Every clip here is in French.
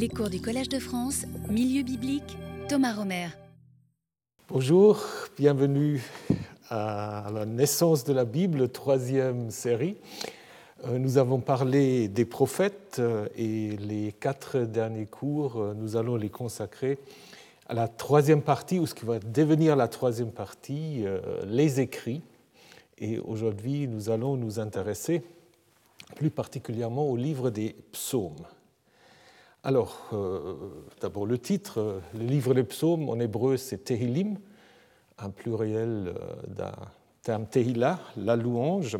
Les cours du Collège de France, Milieu biblique, Thomas Romer. Bonjour, bienvenue à la naissance de la Bible, troisième série. Euh, nous avons parlé des prophètes euh, et les quatre derniers cours, euh, nous allons les consacrer à la troisième partie, ou ce qui va devenir la troisième partie, les écrits. Et aujourd'hui, nous allons nous intéresser plus particulièrement au livre des psaumes. Alors, euh, d'abord le titre, euh, le livre des psaumes en hébreu c'est Tehilim, un pluriel euh, d'un terme Tehila, la louange,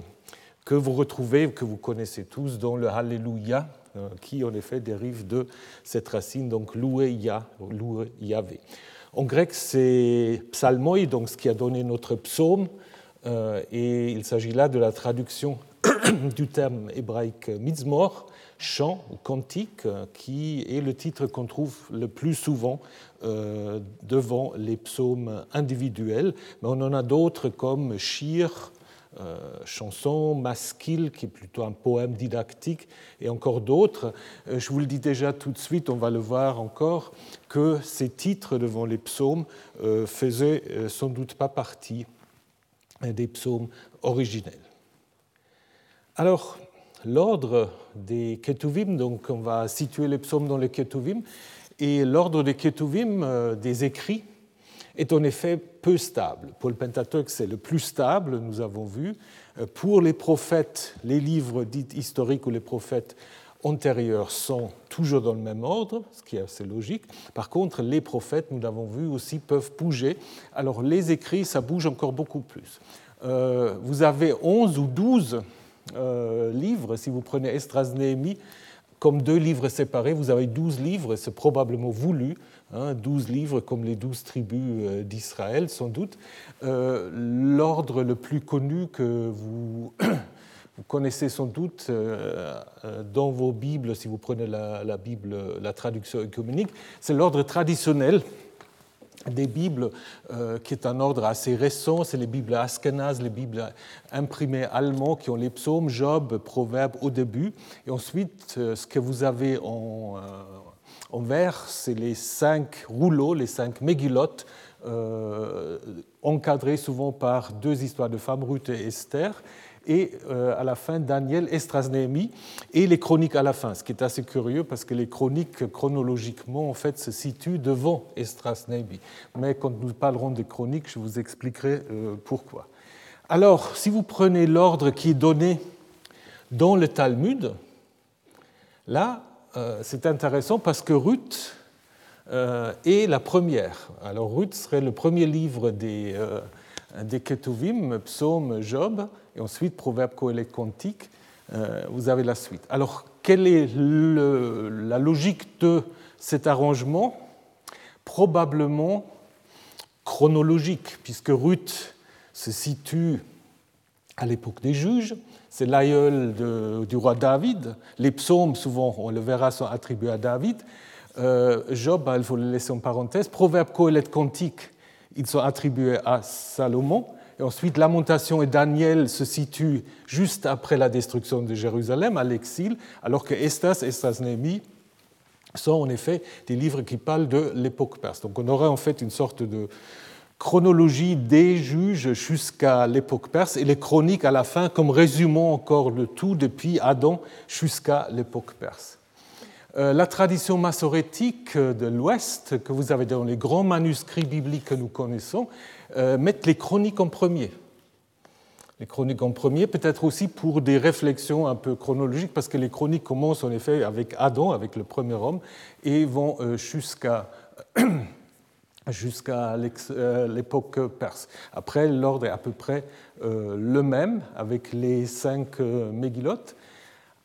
que vous retrouvez, que vous connaissez tous dans le Alléluia, qui en effet dérive de cette racine, donc louer Yah, louer Yahvé. En grec c'est psalmoi, donc ce qui a donné notre psaume, et il s'agit là de la traduction du terme hébraïque mizmor, chant ou cantique, qui est le titre qu'on trouve le plus souvent euh, devant les psaumes individuels, mais on en a d'autres comme shir, euh, chanson, maskil, qui est plutôt un poème didactique, et encore d'autres. Euh, je vous le dis déjà tout de suite, on va le voir encore, que ces titres devant les psaumes faisaient sans doute pas partie des psaumes originels. Alors, l'ordre des Ketuvim, donc on va situer les psaumes dans les Ketuvim, et l'ordre des Ketuvim, euh, des écrits, est en effet peu stable. Pour le Pentateuque, c'est le plus stable, nous avons vu. Euh, pour les prophètes, les livres dits historiques ou les prophètes antérieurs sont toujours dans le même ordre, ce qui est assez logique. Par contre, les prophètes, nous l'avons vu aussi, peuvent bouger. Alors les écrits, ça bouge encore beaucoup plus. Euh, vous avez 11 ou 12 euh, livres. Si vous prenez Esdras Néhémie comme deux livres séparés, vous avez douze livres, c'est probablement voulu, hein, livres comme les douze tribus euh, d'Israël, sans doute. Euh, l'ordre le plus connu que vous, connaissez sans doute dans vos Bibles, si vous prenez la, la Bible, la traduction œcuménique, c'est l'ordre traditionnel des Bibles euh, qui est un ordre assez récent, c'est les Bibles askenazes, les Bibles imprimées allemandes qui ont les psaumes, Job, Proverbes au début. Et ensuite, euh, ce que vous avez en, euh, en vert, c'est les cinq rouleaux, les cinq mégilotes, encadrés souvent par deux histoires de femmes, Ruth et Esther et euh, à la fin Daniel, Estras, et les chroniques à la fin, ce qui est assez curieux parce que les chroniques chronologiquement en fait se situent devant Estras, Mais quand nous parlerons des chroniques, je vous expliquerai euh, pourquoi. Alors, si vous prenez l'ordre qui est donné dans le Talmud, là, euh, c'est intéressant parce que Ruth est la première. Alors Ruth serait le premier livre des, des Ketuvim, Psaume, Job, et ensuite proverbe coélette quantique, euh, vous avez la suite. Alors, quelle est la logique de cet arrangement? Probablement chronologique, puisque Ruth se situe à l'époque des juges, c'est l'aïeul du roi David. Les psaumes, souvent, on le verra, sont attribués à David. Euh, Job, il faut le laisser en parenthèse. Proverbe, Coëlette, Cantique, ils sont attribués à Salomon. Ensuite, Lamentation et Daniel se situent juste après la destruction de Jérusalem, à l'exil, alors que Estas et Estas Némi sont en effet des livres qui parlent de l'époque perse. Donc on aurait en fait une sorte de chronologie des juges jusqu'à l'époque perse et les chroniques à la fin comme résumant encore le tout depuis Adam jusqu'à l'époque perse. Euh, la tradition massorétique de l'Ouest, que vous avez dans les grands manuscrits bibliques que nous connaissons, euh, mettent les chroniques en premier. Les chroniques en premier, peut-être aussi pour des réflexions un peu chronologiques, parce que les chroniques commencent en effet avec Adam, avec le premier homme, et vont euh, jusqu'à jusqu'à l'époque perse. Après, l'ordre est à peu près le même, avec les cinq mégilotes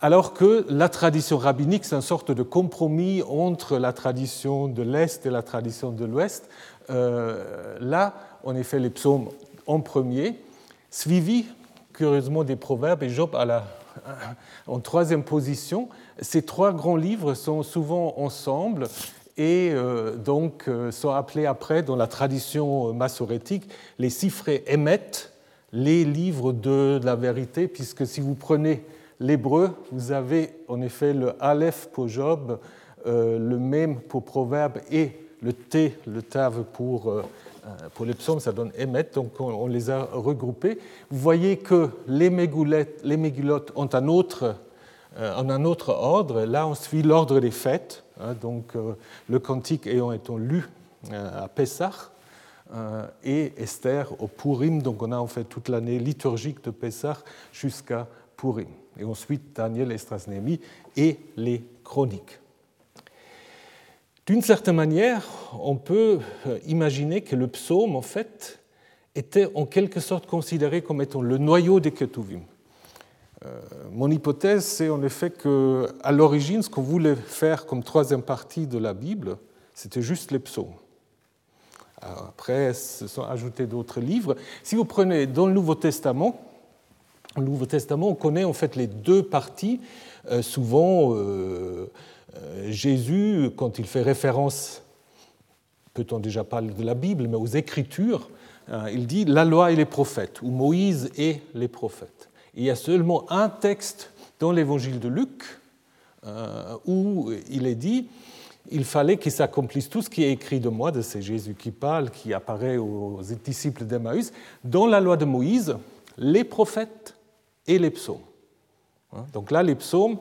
alors que la tradition rabbinique, c'est une sorte de compromis entre la tradition de l'Est et la tradition de l'Ouest. Euh, là, on effet les psaumes en premier, suivi curieusement des proverbes et Job à la, en troisième position. Ces trois grands livres sont souvent ensemble et euh, donc euh, sont appelés après, dans la tradition massorétique, les cifrés émettent les livres de la vérité, puisque si vous prenez l'hébreu, vous avez en effet le Aleph pour Job, le même pour proverbe et le T, le tav pour, pour les psaumes, ça donne émet, donc on, les a regroupés. Vous voyez que les, les mégulotes ont un autre, en un autre ordre. Là, on suit l'ordre des fêtes, hein, donc le cantique ayant été lu à Pessah, euh, et Esther au Purim. Donc on a en fait toute l'année liturgique de Pessah jusqu'à Purim. Et ensuite Daniel, Estras, Némi et les chroniques. D'une certaine manière, on peut euh, imaginer que le psaume, en fait, était en quelque sorte considéré comme étant le noyau des Ketuvim. Euh, mon hypothèse, c'est en effet qu'à l'origine, ce qu'on voulait faire comme troisième partie de la Bible, c'était juste les psaumes. Après, se sont ajoutés d'autres livres. Si vous prenez dans le Nouveau Testament, Nouveau Testament, on connaît en fait les deux parties. Euh, souvent, euh, euh, Jésus, quand il fait référence, peut-on déjà parler de la Bible, mais aux Écritures, il dit la loi et les prophètes, ou Moïse et les prophètes. il y a seulement un texte dans l'évangile de Luc où il est dit il fallait qu'il s'accomplisse tout ce qui est écrit de moi, de c'est Jésus qui parle, qui apparaît aux disciples d'Emmaüs, dans la loi de Moïse, les prophètes et les psaumes. Hein? Donc là, les psaumes,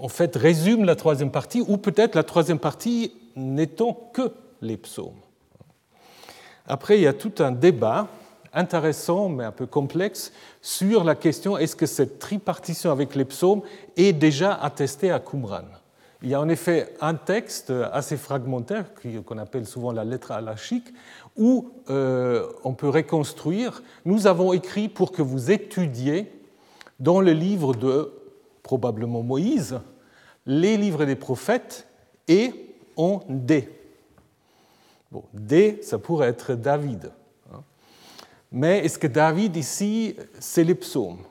en fait, résument la troisième partie, ou peut-être la troisième partie n'étant que les psaumes. Après, il y a tout un débat intéressant, mais un peu complexe, sur la question est-ce que cette tripartition avec les psaumes est déjà attestée à Qumran? Il y a en effet un texte assez fragmentaire, qu'on appelle souvent la lettre alachique, où euh, on peut reconstruire Nous avons écrit pour que vous étudiez dans le livre de probablement Moïse, les livres des prophètes et en D. Bon, D, ça pourrait être David. Hein. Mais est-ce que David ici, c'est les psaumes?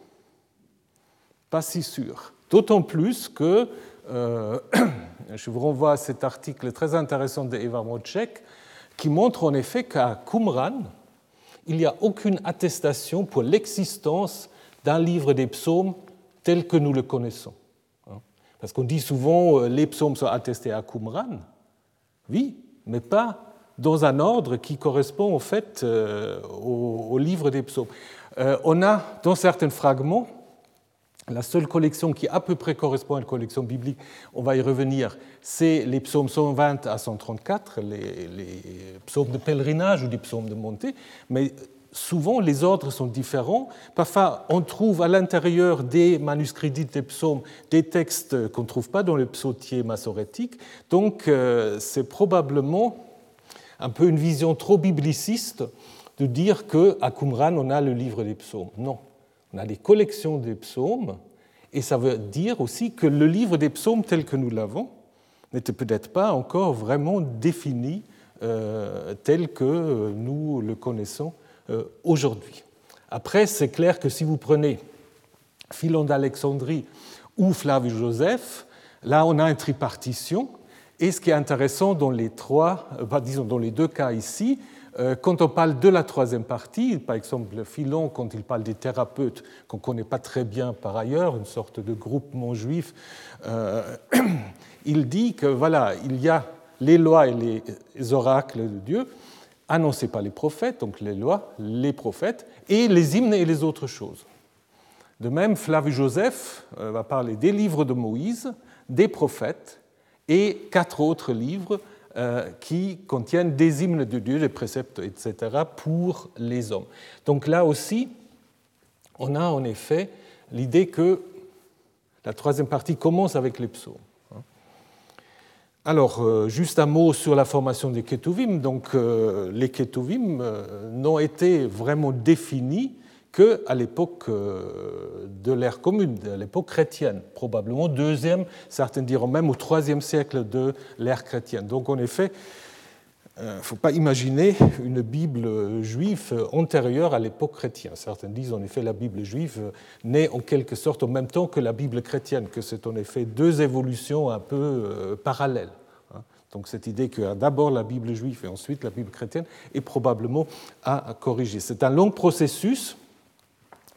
Pas si sûr. D'autant plus que euh, je vous renvoie à cet article très intéressant d'Eva Mocek qui montre en effet qu'à Qumran, il n'y a aucune attestation pour l'existence d'un livre des psaumes tel que nous le connaissons. Hein. Parce qu'on dit souvent euh, les psaumes sont attestés à Qumran. Oui, mais pas dans un ordre qui correspond au fait euh, au, livre des psaumes. on a dans certains fragments la seule collection qui à peu près correspond à une collection biblique, on va y revenir, c'est les psaumes 120 à 134, les, psaumes de pèlerinage ou des psaumes de montée, mais souvent les ordres sont différents. Parfois, on trouve à l'intérieur des manuscrits dits des psaumes des textes qu'on ne trouve pas dans les psautiers massorétiques. Donc, euh, c'est probablement un peu une vision trop bibliciste de dire qu'à Qumran, on a le livre des psaumes. Non, on a des collections des psaumes, et ça veut dire aussi que le livre des psaumes tel que nous l'avons n'était peut-être pas encore vraiment défini euh, tel que nous le connaissons euh, aujourd'hui. Après, c'est clair que si vous prenez Philon d'Alexandrie ou Flavius Joseph, là on a une tripartition. Et ce qui est intéressant dans les trois, euh, disons dans les deux cas ici, quand on parle de la troisième partie, par exemple Philon, quand il parle des thérapeutes qu'on ne connaît pas très bien par ailleurs, une sorte de groupement juif, euh, il dit que voilà, il y a les lois et les oracles de Dieu annoncés par les prophètes, donc les lois, les prophètes, et les hymnes et les autres choses. De même, Flavius Joseph euh, va parler des livres de Moïse, des prophètes et quatre autres livres euh, qui contiennent des hymnes de Dieu, des préceptes, etc., pour les hommes. Donc là aussi, on a en effet l'idée que la troisième partie commence avec les psaumes. Alors, euh, juste un mot sur la formation des Ketuvim. Donc, euh, les Ketuvim n'ont été vraiment définis qu'à l'époque euh, de l'ère commune, à l'époque chrétienne, probablement deuxième, certains diront même au troisième siècle de l'ère chrétienne. Donc en effet, il ne faut pas imaginer une Bible juive antérieure à l'époque chrétienne. Certains disent en effet la Bible juive naît en quelque sorte en même temps que la Bible chrétienne, que c'est en effet deux évolutions un peu euh, parallèles. Hein. Donc cette idée qu'il y a d'abord la Bible juive et ensuite la Bible chrétienne est probablement à corriger. C'est un long processus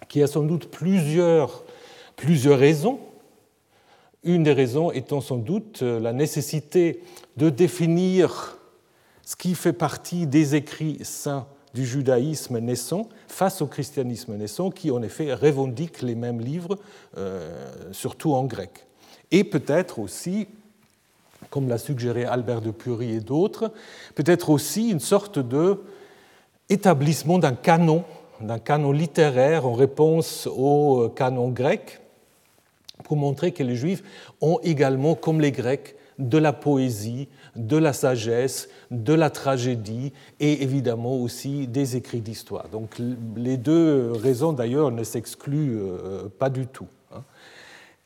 qui a sans doute plusieurs, plusieurs raisons. Une des raisons étant sans doute la nécessité de définir ce qui fait partie des écrits saints du judaïsme naissant face au christianisme naissant, qui en effet revendique les mêmes livres, euh, surtout en grec. Et peut-être aussi, comme l'a suggéré Albert de Purie et d'autres, peut-être aussi une sorte de établissement d'un canon, d'un canon littéraire en réponse au canon grec, pour montrer que les Juifs ont également, comme les Grecs, de la poésie, de la sagesse, de la tragédie et évidemment aussi des écrits d'histoire. Donc les deux raisons d'ailleurs ne s'excluent euh, pas du tout.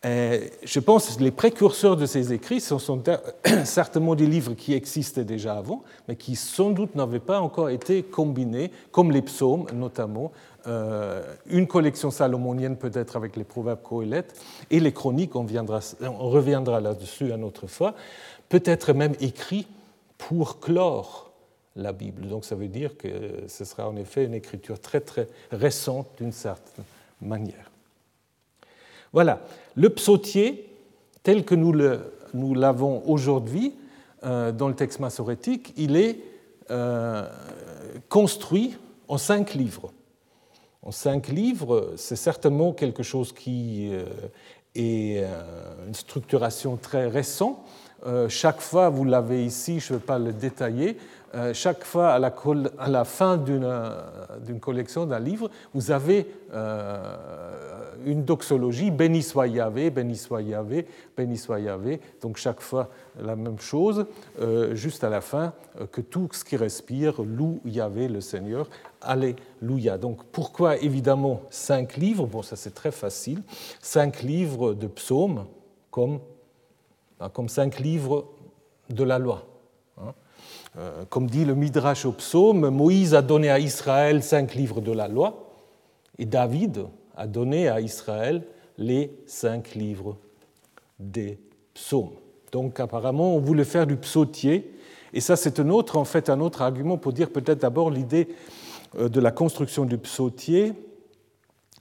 Hein. Je pense que les précurseurs de ces écrits sont certainement des livres qui existaient déjà avant, mais qui sans doute n'avaient pas encore été combinés, comme les psaumes notamment, euh, une collection salomonienne peut-être avec les proverbes coëlettes, et les chroniques, on, viendra, on reviendra là-dessus une autre fois, peut-être même écrit pour clore la Bible. Donc ça veut dire que ce sera en effet une écriture très très récente d'une certaine manière. Voilà, le psautier, tel que nous l'avons aujourd'hui euh, dans le texte massorétique, il est euh, construit en cinq livres. En cinq livres, c'est certainement quelque chose qui euh, est une structuration très récente, chaque fois, vous l'avez ici, je ne vais pas le détailler, chaque fois à la, fin euh, d'une collection, d'un livre, vous avez une doxologie, béni soit Yahvé, béni soit Yahvé, béni soit Yahvé. Donc chaque fois la même chose, juste à la fin, que tout ce qui respire loue Yahvé le Seigneur. Alléluia. Donc pourquoi évidemment cinq livres? Bon, ça c'est très facile. Cinq livres de psaumes, comme Hein, comme cinq livres de la loi. Hein. Euh, comme dit le Midrash au psaume, Moïse a donné à Israël cinq livres de la loi et David a donné à Israël les cinq livres des psaumes. Donc apparemment, on voulait faire du psautier, et ça c'est un autre, en fait, un autre argument pour dire peut-être d'abord l'idée euh, de la construction du psautier,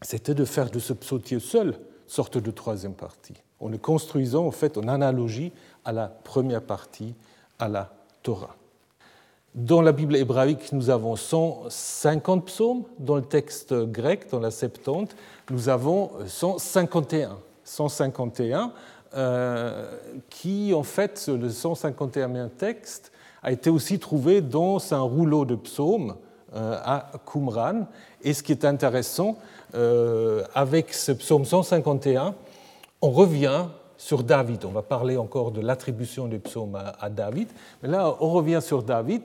c'était de faire de ce psautier seul sorte de troisième partie en le construisant en fait en analogie à la première partie, à la Torah. Dans la Bible hébraïque, nous avons 150 psaumes. Dans le texte grec, dans la Septante, nous avons 151. 151 euh, qui, en fait, le 151e texte a été aussi trouvé dans un rouleau de psaumes euh, à Qumran. Et ce qui est intéressant, euh, avec ce psaume 151, on revient sur David. On va parler encore de l'attribution des psaumes à, David. Mais là, on revient sur David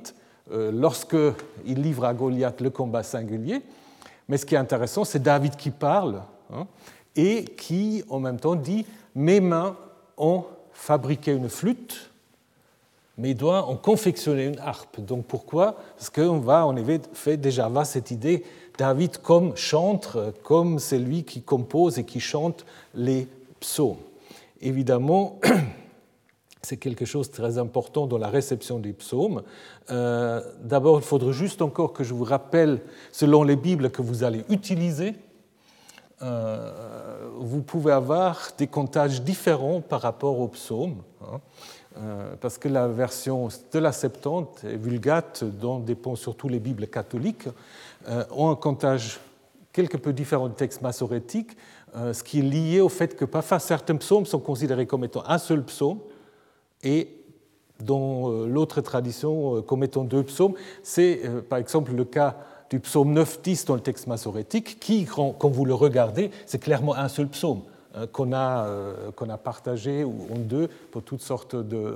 euh, lorsqu'il livre à Goliath le combat singulier. Mais ce qui est intéressant, c'est David qui parle hein, et qui, en même temps, dit Mes mains ont fabriqué une flûte, mes doigts ont confectionné une harpe. Donc pourquoi? Parce qu'on va, en effet, déjà avoir cette idée David comme chantre, comme celui qui compose et qui chante les psaumes. Évidemment, c'est quelque chose de très important dans la réception des psaumes. Euh, d'abord, il faudrait juste encore que je vous rappelle, selon les Bibles que vous allez utiliser, euh, vous pouvez avoir des comptages différents par rapport aux psaumes, hein. euh, parce que la version de la Septante et Vulgate, dont dépendent surtout les Bibles catholiques, ont un comptage quelque peu différent du texte massorétique, ce qui est lié au fait que parfois certains psaumes sont considérés comme étant un seul psaume et dans euh, l'autre tradition euh, comme étant deux psaumes. C'est par exemple le cas du psaume 9-10 dans le texte massorétique, qui, quand vous le regardez, c'est clairement un seul psaume qu'on a, qu'on a partagé en deux pour toutes sortes de,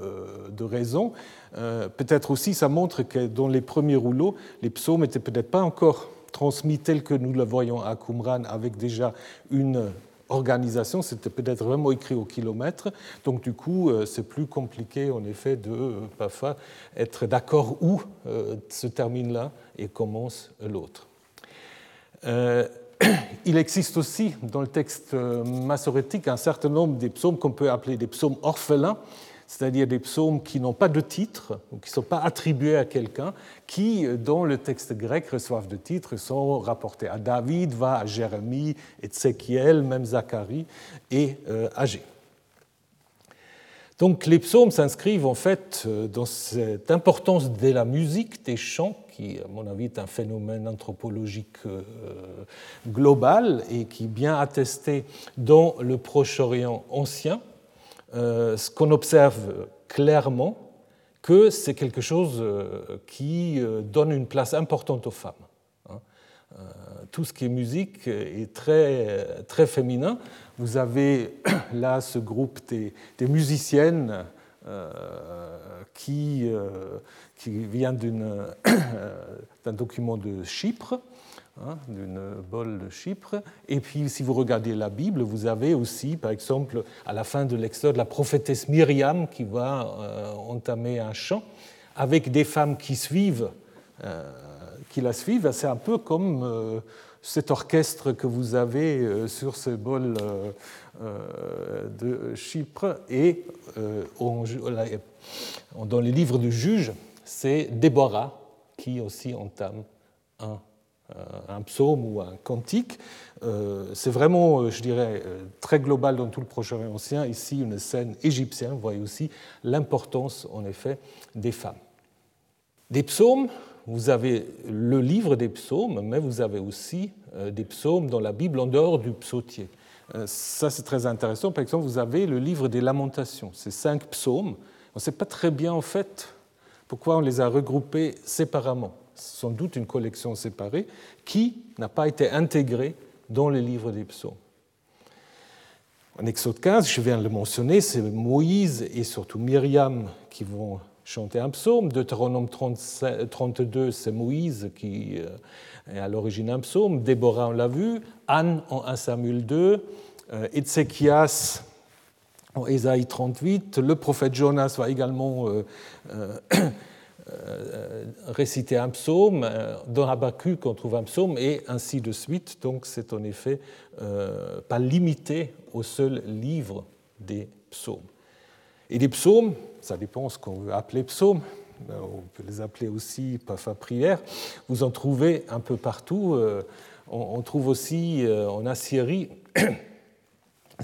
de raisons. Peut-être aussi ça montre que dans les premiers rouleaux, les psaumes n'étaient peut-être pas encore transmis tel que nous le voyons à Qumran avec déjà une organisation, c'était peut-être vraiment écrit au kilomètre, donc du coup euh, c'est plus compliqué en effet de euh, parfois être d'accord où euh, se termine l'un et commence l'autre. il existe aussi dans le texte massorétique un certain nombre des psaumes qu'on peut appeler des psaumes orphelins, c'est-à-dire des psaumes qui n'ont pas de titre, ou qui ne sont pas attribués à quelqu'un, qui, dans le texte grec, reçoivent de titres, sont rapportés à David, va à Jérémie, Ézéchiel, même Zacharie et euh, Agé. Donc les psaumes s'inscrivent en fait dans cette importance de la musique, des chants, qui à mon avis est un phénomène anthropologique global et qui est bien attesté dans le Proche-Orient ancien. Ce qu'on observe clairement, que c'est quelque chose qui donne une place importante aux femmes tout ce qui est musique est très, très féminin. Vous avez là ce groupe des, musiciennes euh, qui, euh, qui vient d'un document de Chypre, hein, d'une bolle de Chypre. Et puis, si vous regardez la Bible, vous avez aussi, par exemple, à la fin de l'Exode, la prophétesse Myriam qui va euh, entamer un chant avec des femmes qui suivent qui la suivent. C'est un peu comme euh, cet orchestre que vous avez euh, sur ce bol euh, de Chypre. Et dans les livres du juge, c'est Déborah qui aussi entame un, un psaume ou un cantique. C'est vraiment, je dirais, très global dans tout le Proche-Orient ancien. Ici, une scène égyptienne. Vous voyez aussi l'importance, en effet, des femmes. Des psaumes, vous avez le livre des psaumes, mais vous avez aussi euh, des psaumes dans la Bible en dehors du psautier. Euh, ça, c'est très intéressant. Par exemple, vous avez le livre des lamentations, ces cinq psaumes. On ne sait pas très bien, en fait, pourquoi on les a regroupés séparément. Sans doute une collection séparée qui n'a pas été intégrée dans le livre des psaumes. En Exode 15, je viens de le mentionner, c'est Moïse et surtout Myriam qui vont chanter un psaume. Deutéronome 32, c'est Moïse qui euh, est à l'origine un psaume. Déborah, on l'a vu. Anne en 1 Samuel 2. Euh, Ézéchias en Ésaïe 38. Le prophète Jonas va également euh, réciter un psaume. Dans Habakkuk, on trouve un psaume, et ainsi de suite. Donc, c'est en effet pas limité au seul livre des psaumes. Et les psaumes, ça dépend ce qu'on veut appeler psaume, ben, on peut les appeler aussi parfois prière, vous en trouvez un peu partout. Euh, on trouve aussi euh, en Assyrie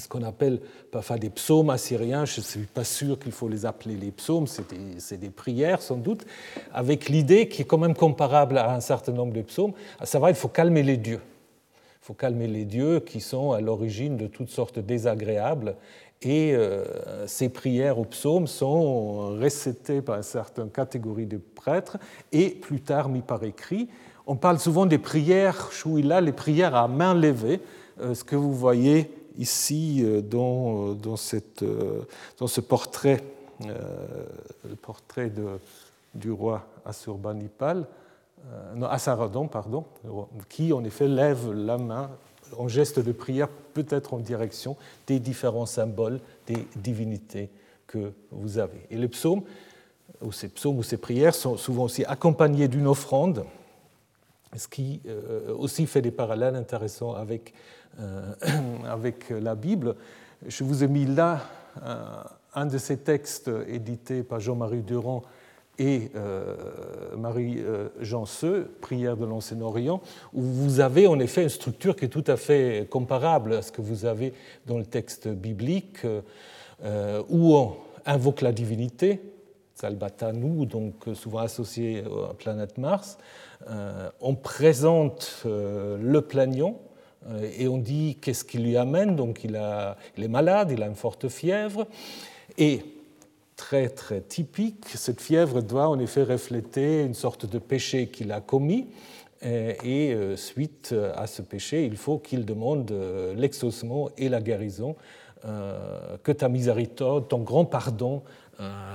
ce qu'on appelle parfois des psaumes assyriens. Je ne suis pas sûr qu'il faut les appeler les psaumes, c'est des, prières sans doute, avec l'idée qui est quand même comparable à un certain nombre de psaumes, à savoir il faut calmer les dieux. Il faut calmer les dieux qui sont à l'origine de toutes sortes désagréables et euh, ces prières aux psaumes sont récitées par une certaine catégorie de prêtres et plus tard mis par écrit. On parle souvent des prières chouïla, les prières à main levée, euh, ce que vous voyez ici euh, dans, dans, cette, dans ce portrait, le portrait de, du roi Assurbanipal, non, Assaradon, pardon, qui en effet lève la main en geste de prière, peut-être en direction des différents symboles des divinités que vous avez. Et les psaumes, ou ces psaumes ou ces prières, sont souvent aussi accompagnés d'une offrande, ce qui euh, aussi fait des parallèles intéressants avec, euh, avec la Bible. Je vous ai mis là euh, un de ces textes édités par Jean-Marie Durand et Marie-Jean Seux, Prière de l'Ancien Orient, où vous avez en effet une structure qui est tout à fait comparable à ce que vous avez dans le texte biblique, où on invoque la divinité, Salbatanu, donc souvent associé à la planète Mars, euh, on présente le plaignant, et on dit qu'est-ce qui lui amène, donc il, a, il est malade, il a une forte fièvre, et très très typique. Cette fièvre doit en effet refléter une sorte de péché qu'il a commis. Et euh, suite à ce péché, il faut qu'il demande euh, l'exaucement et la guérison, euh, que ta miséricorde, ton grand pardon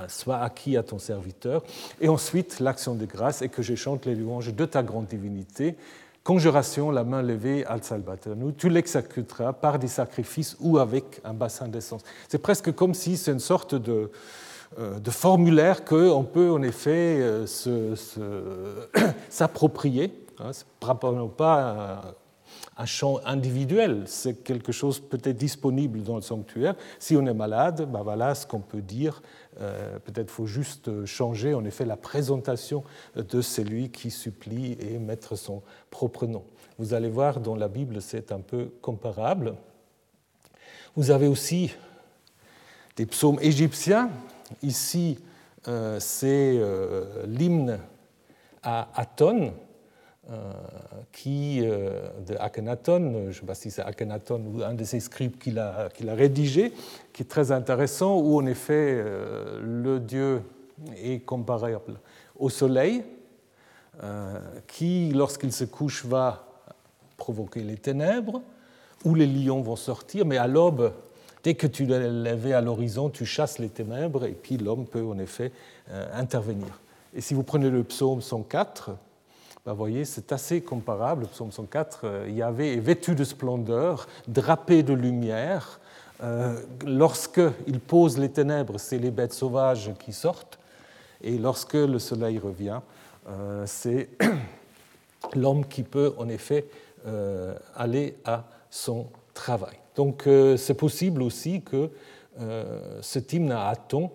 soit acquis à ton serviteur. Et ensuite, l'action de grâce et que je chante les louanges de ta grande divinité. Conjuration, la main levée, al nous tu l'exécuteras par des sacrifices ou avec un bassin d'essence. C'est presque comme si c'est une sorte de, euh, de formulaire qu'on peut en effet euh, s'approprier. Hein, pas un chant individuel, c'est quelque chose peut-être disponible dans le sanctuaire. Si on est malade, ben voilà ce qu'on peut dire. Euh, peut-être faut juste changer en effet la présentation de celui qui supplie et mettre son propre nom. Vous allez voir, dans la Bible, c'est un peu comparable. Vous avez aussi des psaumes égyptiens. Ici, c'est l'hymne à Aton, qui, de Akhenaton, je ne sais pas si c'est Akhenaton ou un de ses scribes qu'il a, rédigé, qui est très intéressant, où en effet le dieu est comparable au soleil, qui, lorsqu'il se couche, va provoquer les ténèbres, où les lions vont sortir, mais à l'aube, dès que tu l'as levé à l'horizon, tu chasses les ténèbres, et puis l'homme peut en effet euh, intervenir. Et si vous prenez le psaume 104, ben, vous voyez, c'est assez comparable. Le psaume 104, euh, Yahvé est vêtu de splendeur, drapé de lumière. Euh, Lorsqu'il pose les ténèbres, c'est les bêtes sauvages qui sortent. Et lorsque le soleil revient, euh, c'est l'homme qui peut en effet euh, aller à son travail. Donc c'est possible aussi que ce hymne à Aton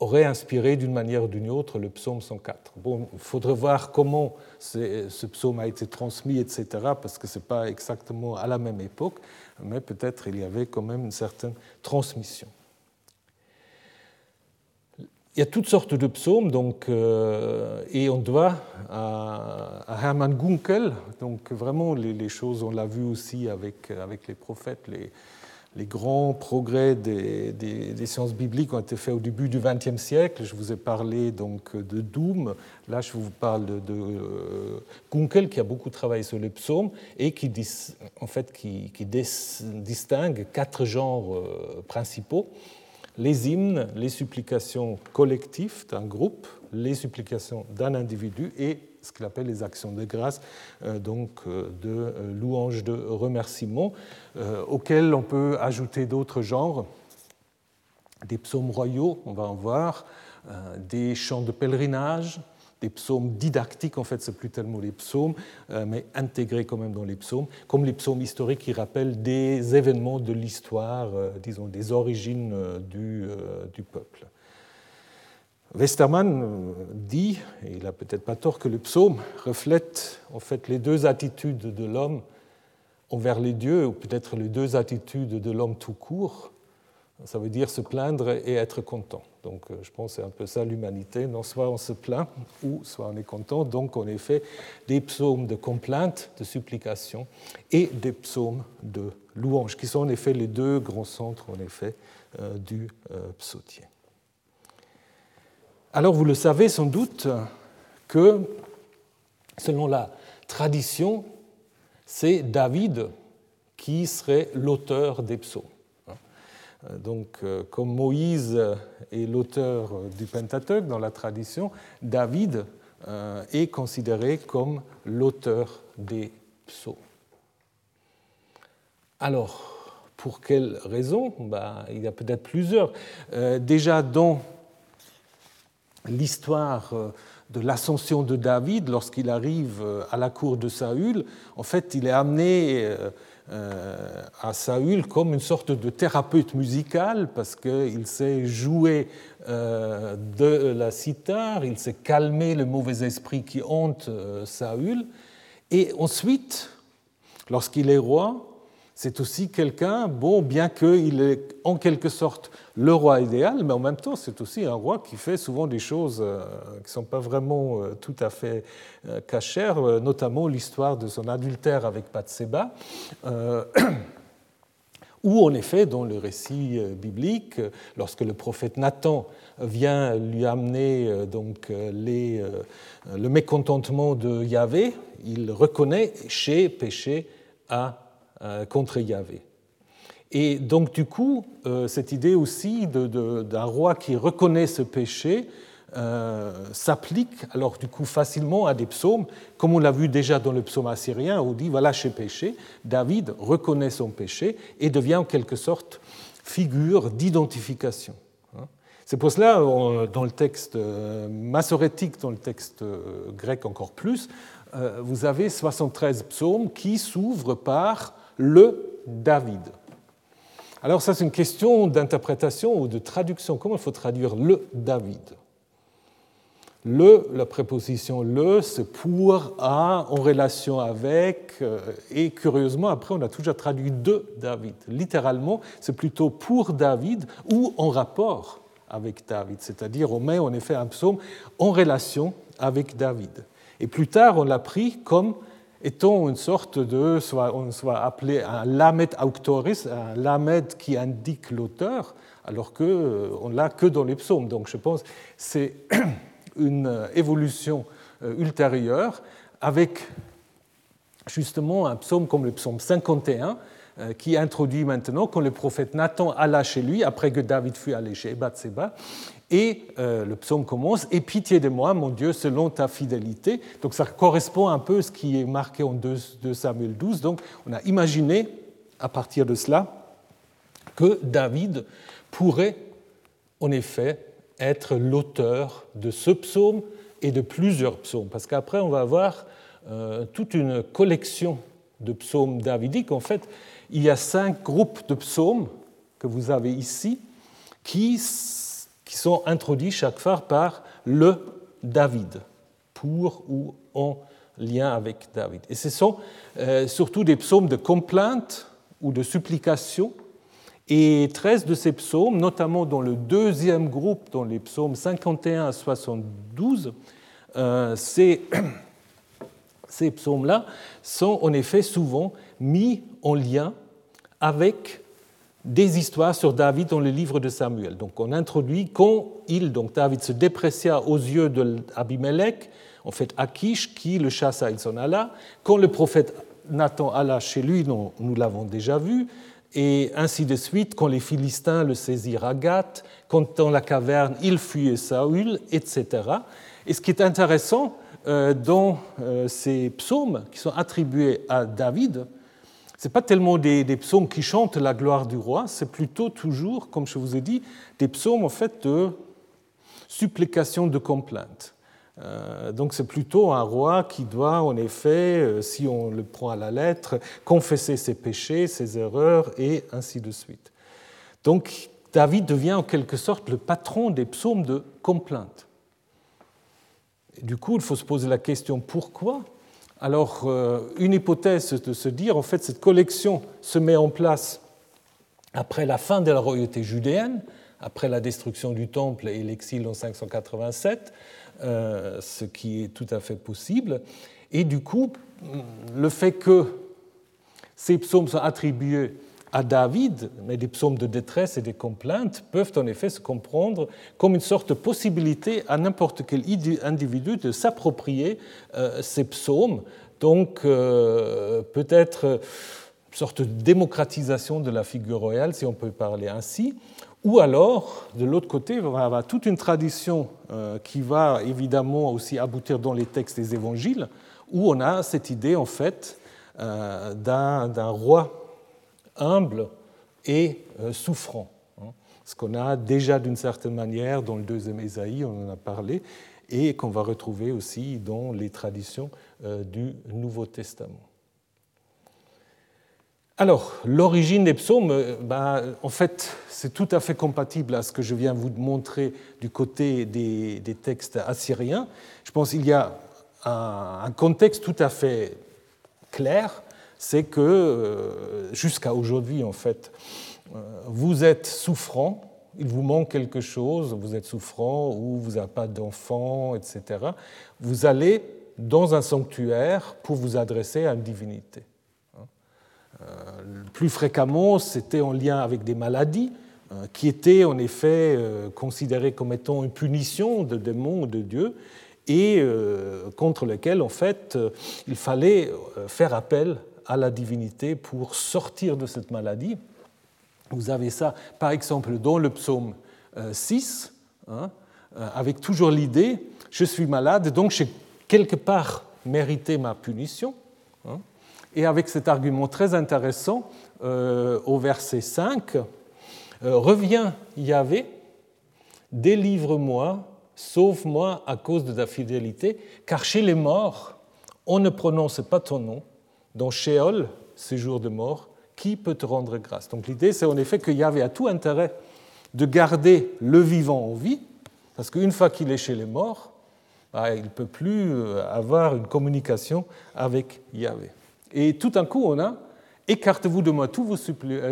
aurait inspiré d'une manière ou d'une autre le psaume 104. Bon, il faudrait voir comment ce psaume a été transmis, etc., parce que ce n'est pas exactement à la même époque, mais peut-être il y avait quand même une certaine transmission. Il y a toutes sortes de psaumes, donc, euh, et on doit à, Hermann Gunkel, donc vraiment les, choses, on l'a vu aussi avec, avec les prophètes, les, les grands progrès des, sciences bibliques ont été faits au début du XXe siècle. Je vous ai parlé donc de Doom. Là, je vous parle de, euh, Gunkel qui a beaucoup travaillé sur les psaumes et qui, en fait, qui distingue quatre genres euh, principaux les hymnes, les supplications collectives d'un groupe, les supplications d'un individu et ce qu'il appelle les actions de grâce, euh, donc euh, de euh, louanges de remerciement, auxquels on peut ajouter d'autres genres, des psaumes royaux, on va en voir, des chants de pèlerinage, des psaumes didactiques, en fait, c'est plus tellement les psaumes, mais intégrés quand même dans les psaumes, comme les psaumes historiques qui rappellent des événements de l'histoire, disons, des origines du peuple. Westermann dit, et il n'a peut-être pas tort, que le psaume reflète en fait les deux attitudes de l'homme envers les dieux, ou peut-être les deux attitudes de l'homme tout court. Ça veut dire se plaindre et être content. Donc euh, je pense que c'est un peu ça l'humanité. Non, soit on se plaint ou soit on est content. Donc on est fait des psaumes de complainte, de supplication et des psaumes de louange, qui sont en effet les deux grands centres en effet euh, du euh, psautier. Alors vous le savez sans doute que selon la tradition, c'est David qui serait l'auteur des psaumes. Euh, donc, euh, comme Moïse est l'auteur du Pentateuque dans la tradition, David euh, est considéré comme l'auteur des psaumes. Alors, pour quelles raisons ben, Il y a peut-être plusieurs. déjà dans l'histoire de l'ascension de David, lorsqu'il arrive à la cour de Saül, en fait, il est amené euh, à Saül comme une sorte de thérapeute musical parce qu'il sait jouer euh, de la cithare, il sait calmer le mauvais esprit qui hante euh, Saül. Et ensuite, lorsqu'il est roi, c'est aussi quelqu'un, bon, bien qu'il est en quelque sorte le roi idéal, mais en même temps, c'est aussi un roi qui fait souvent des choses euh, qui ne sont pas vraiment euh, tout à fait euh, cachères, notamment l'histoire de son adultère avec Bathseba. Ou en effet, dans le récit biblique, lorsque le prophète Nathan vient lui amener donc le mécontentement de Yahvé, il reconnaît chez péché à euh, contre Yahvé. Et donc, du coup, euh, cette idée aussi d'un roi qui reconnaît ce péché euh, s'applique alors du coup facilement à des psaumes, comme on l'a vu déjà dans le psaume assyrien, où on dit voilà, chez péché, David reconnaît son péché et devient en quelque sorte figure d'identification. Hein. C'est pour cela, dans le texte massorétique, dans le texte grec encore plus, vous avez 73 psaumes qui s'ouvrent par le David. Alors ça c'est une question d'interprétation ou de traduction. Comment il faut traduire le David? Le, la préposition le, c'est pour, à, en relation avec, euh, et curieusement, après, on a toujours traduit de David. Littéralement, c'est plutôt pour David ou en rapport avec David, c'est-à-dire on met en effet un psaume en relation avec David. Et plus tard, on l'a pris comme étant une sorte de, soit, on soit appelé un lamed auctoris, un lamed qui indique l'auteur, alors qu'on euh, l'a que dans les psaumes. Donc je pense que c'est une évolution euh, ultérieure avec justement un psaume comme le psaume 51 euh, qui introduit maintenant quand le prophète Nathan alla chez lui après que David fut allé chez Bathseba et euh, le psaume commence Et pitié de moi, mon Dieu, selon ta fidélité. Donc ça correspond un peu à ce qui est marqué en 2 Samuel 12. Donc on a imaginé à partir de cela que David pourrait en effet être l'auteur de ce psaume et de plusieurs psaumes. Parce qu'après, on va avoir euh, toute une collection de psaumes davidiques. En fait, il y a cinq groupes de psaumes que vous avez ici qui, qui sont introduits chaque fois par le David, pour ou en lien avec David. Et ce sont euh, surtout des psaumes de complainte ou de supplication et 13 de ces psaumes, notamment dans le deuxième groupe, dans les psaumes 51 à 72, euh, ces, ces psaumes-là sont en effet souvent mis en lien avec des histoires sur David dans le livre de Samuel. Donc on introduit quand il, donc David, se déprécia aux yeux d'Abimelech, en fait Akish qui le chassa, il s'en alla. Quand le prophète Nathan alla chez lui, nous, nous l'avons déjà vu, et ainsi de suite, quand les Philistins le saisirent à Gath, quand dans la caverne il fuyait Saül, etc. Et ce qui est intéressant euh, dans euh, ces psaumes qui sont attribués à David, ce n'est pas tellement des, psaumes qui chantent la gloire du roi, c'est plutôt toujours, comme je vous ai dit, des psaumes en fait de supplication de complainte. Euh, donc c'est plutôt un roi qui doit, en effet, euh, si on le prend à la lettre, confesser ses péchés, ses erreurs, et ainsi de suite. Donc David devient en quelque sorte le patron des psaumes de complainte. du coup, il faut se poser la question pourquoi? Alors, euh, une hypothèse de se dire, en fait, cette collection se met en place après la fin de la royauté judéenne, après la destruction du temple et l'exil en 587, euh, ce qui est tout à fait possible. Et du coup, le fait que ces psaumes soient attribués à David, mais des psaumes de détresse et des complaintes, peuvent en effet se comprendre comme une sorte de possibilité à n'importe quel individu de s'approprier euh, ces psaumes. Donc euh, peut-être une sorte de démocratisation de la figure royale, si on peut parler ainsi, ou alors, de l'autre côté, il va avoir toute une tradition euh, qui va évidemment aussi aboutir dans les textes des évangiles, où on a cette idée, en fait, euh, d'un roi humble et euh, souffrant. Hein. Ce qu'on a déjà d'une certaine manière dans le deuxième Ésaïe, on en a parlé, et qu'on va retrouver aussi dans les traditions du Nouveau Testament. Alors, l'origine des psaumes, euh, ben, en fait, c'est tout à fait compatible à ce que je viens vous montrer du côté des, textes assyriens. Je pense qu'il y a un, contexte tout à fait clair, c'est que euh, jusqu'à aujourd'hui, en fait, euh, vous êtes souffrant, il vous manque quelque chose, vous êtes souffrant ou vous n'avez pas d'enfant, etc. Vous allez dans un sanctuaire pour vous adresser à une divinité. Euh, plus fréquemment, c'était en lien avec des maladies qui étaient en effet considérées comme étant une punition de démons ou de dieux et contre lesquelles en fait il fallait faire appel à la divinité pour sortir de cette maladie. Vous avez ça par exemple dans le psaume 6, hein, avec toujours l'idée, je suis malade, donc j'ai quelque part mérité ma punition. Hein. Et avec cet argument très intéressant, euh, au verset 5, euh, Reviens, Yahvé, délivre-moi, sauve-moi à cause de ta fidélité, car chez les morts, on ne prononce pas ton nom. Dans Sheol, séjour de mort, qui peut te rendre grâce? Donc l'idée, c'est en effet que Yahvé a tout intérêt de garder le vivant en vie, parce qu'une fois qu'il est chez les morts, ah, il ne peut plus avoir une communication avec Yahvé. Et tout d'un coup, on a Écartez-vous de moi tous vos,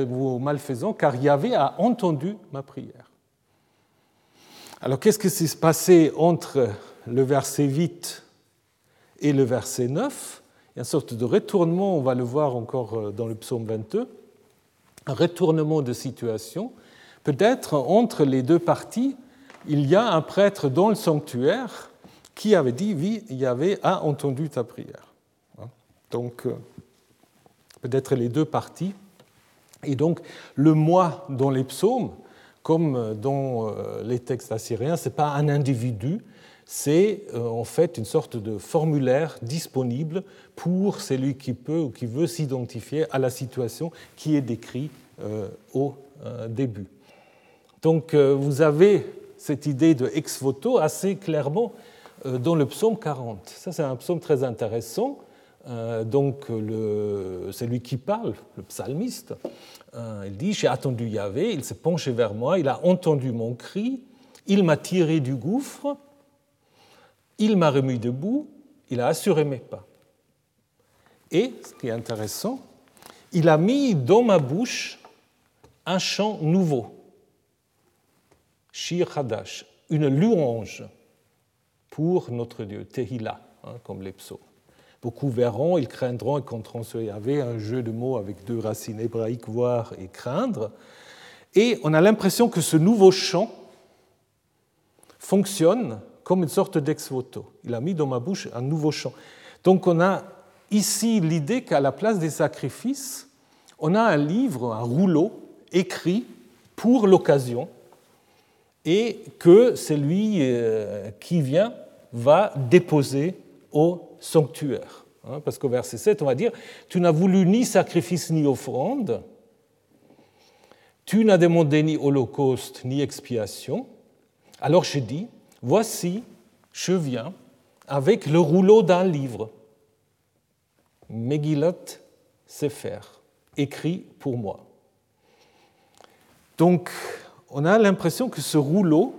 vos malfaisants, car Yahvé a entendu ma prière. Alors qu'est-ce qui s'est passé entre le verset 8 et le verset 9 Il y a une sorte de retournement, on va le voir encore euh, dans le psaume 22, un retournement de situation. Peut-être entre les deux parties, il y a un prêtre dans le sanctuaire qui avait dit, oui, Yahvé a entendu ta prière. Hein? Donc, euh, peut-être les deux parties. Et donc, le moi dans les psaumes, comme dans euh, les textes assyriens, ce n'est pas un individu, c'est euh, en fait une sorte de formulaire disponible pour celui qui peut ou qui veut s'identifier à la situation qui est décrite euh, au début. Donc vous avez cette idée de ex voto assez clairement dans le psaume 40. Ça c'est un psaume très intéressant. Donc c'est lui qui parle, le psalmiste. Il dit, j'ai attendu Yahvé, il s'est penché vers moi, il a entendu mon cri, il m'a tiré du gouffre, il m'a remis debout, il a assuré mes pas. Et, ce qui est intéressant, il a mis dans ma bouche un chant nouveau, Shir Hadash, une louange pour notre Dieu, Tehila, hein, comme les psaumes. Beaucoup verront, ils craindront et compteront sur Yahvé, un jeu de mots avec deux racines hébraïques, voir et craindre. Et on a l'impression que ce nouveau chant fonctionne comme une sorte d'ex-voto. Il a mis dans ma bouche un nouveau chant. Donc on a ici l'idée qu'à la place des sacrifices, on a un livre, un rouleau écrit pour l'occasion et que celui euh, qui vient va déposer au sanctuaire. Hein, parce qu'au verset 7, on va dire, tu n'as voulu ni sacrifice ni offrande, tu n'as demandé ni holocauste ni expiation. Alors j'ai dit, Voici, je viens avec le rouleau d'un livre, Megillat Sefer, écrit pour moi. Donc, on a l'impression que ce rouleau,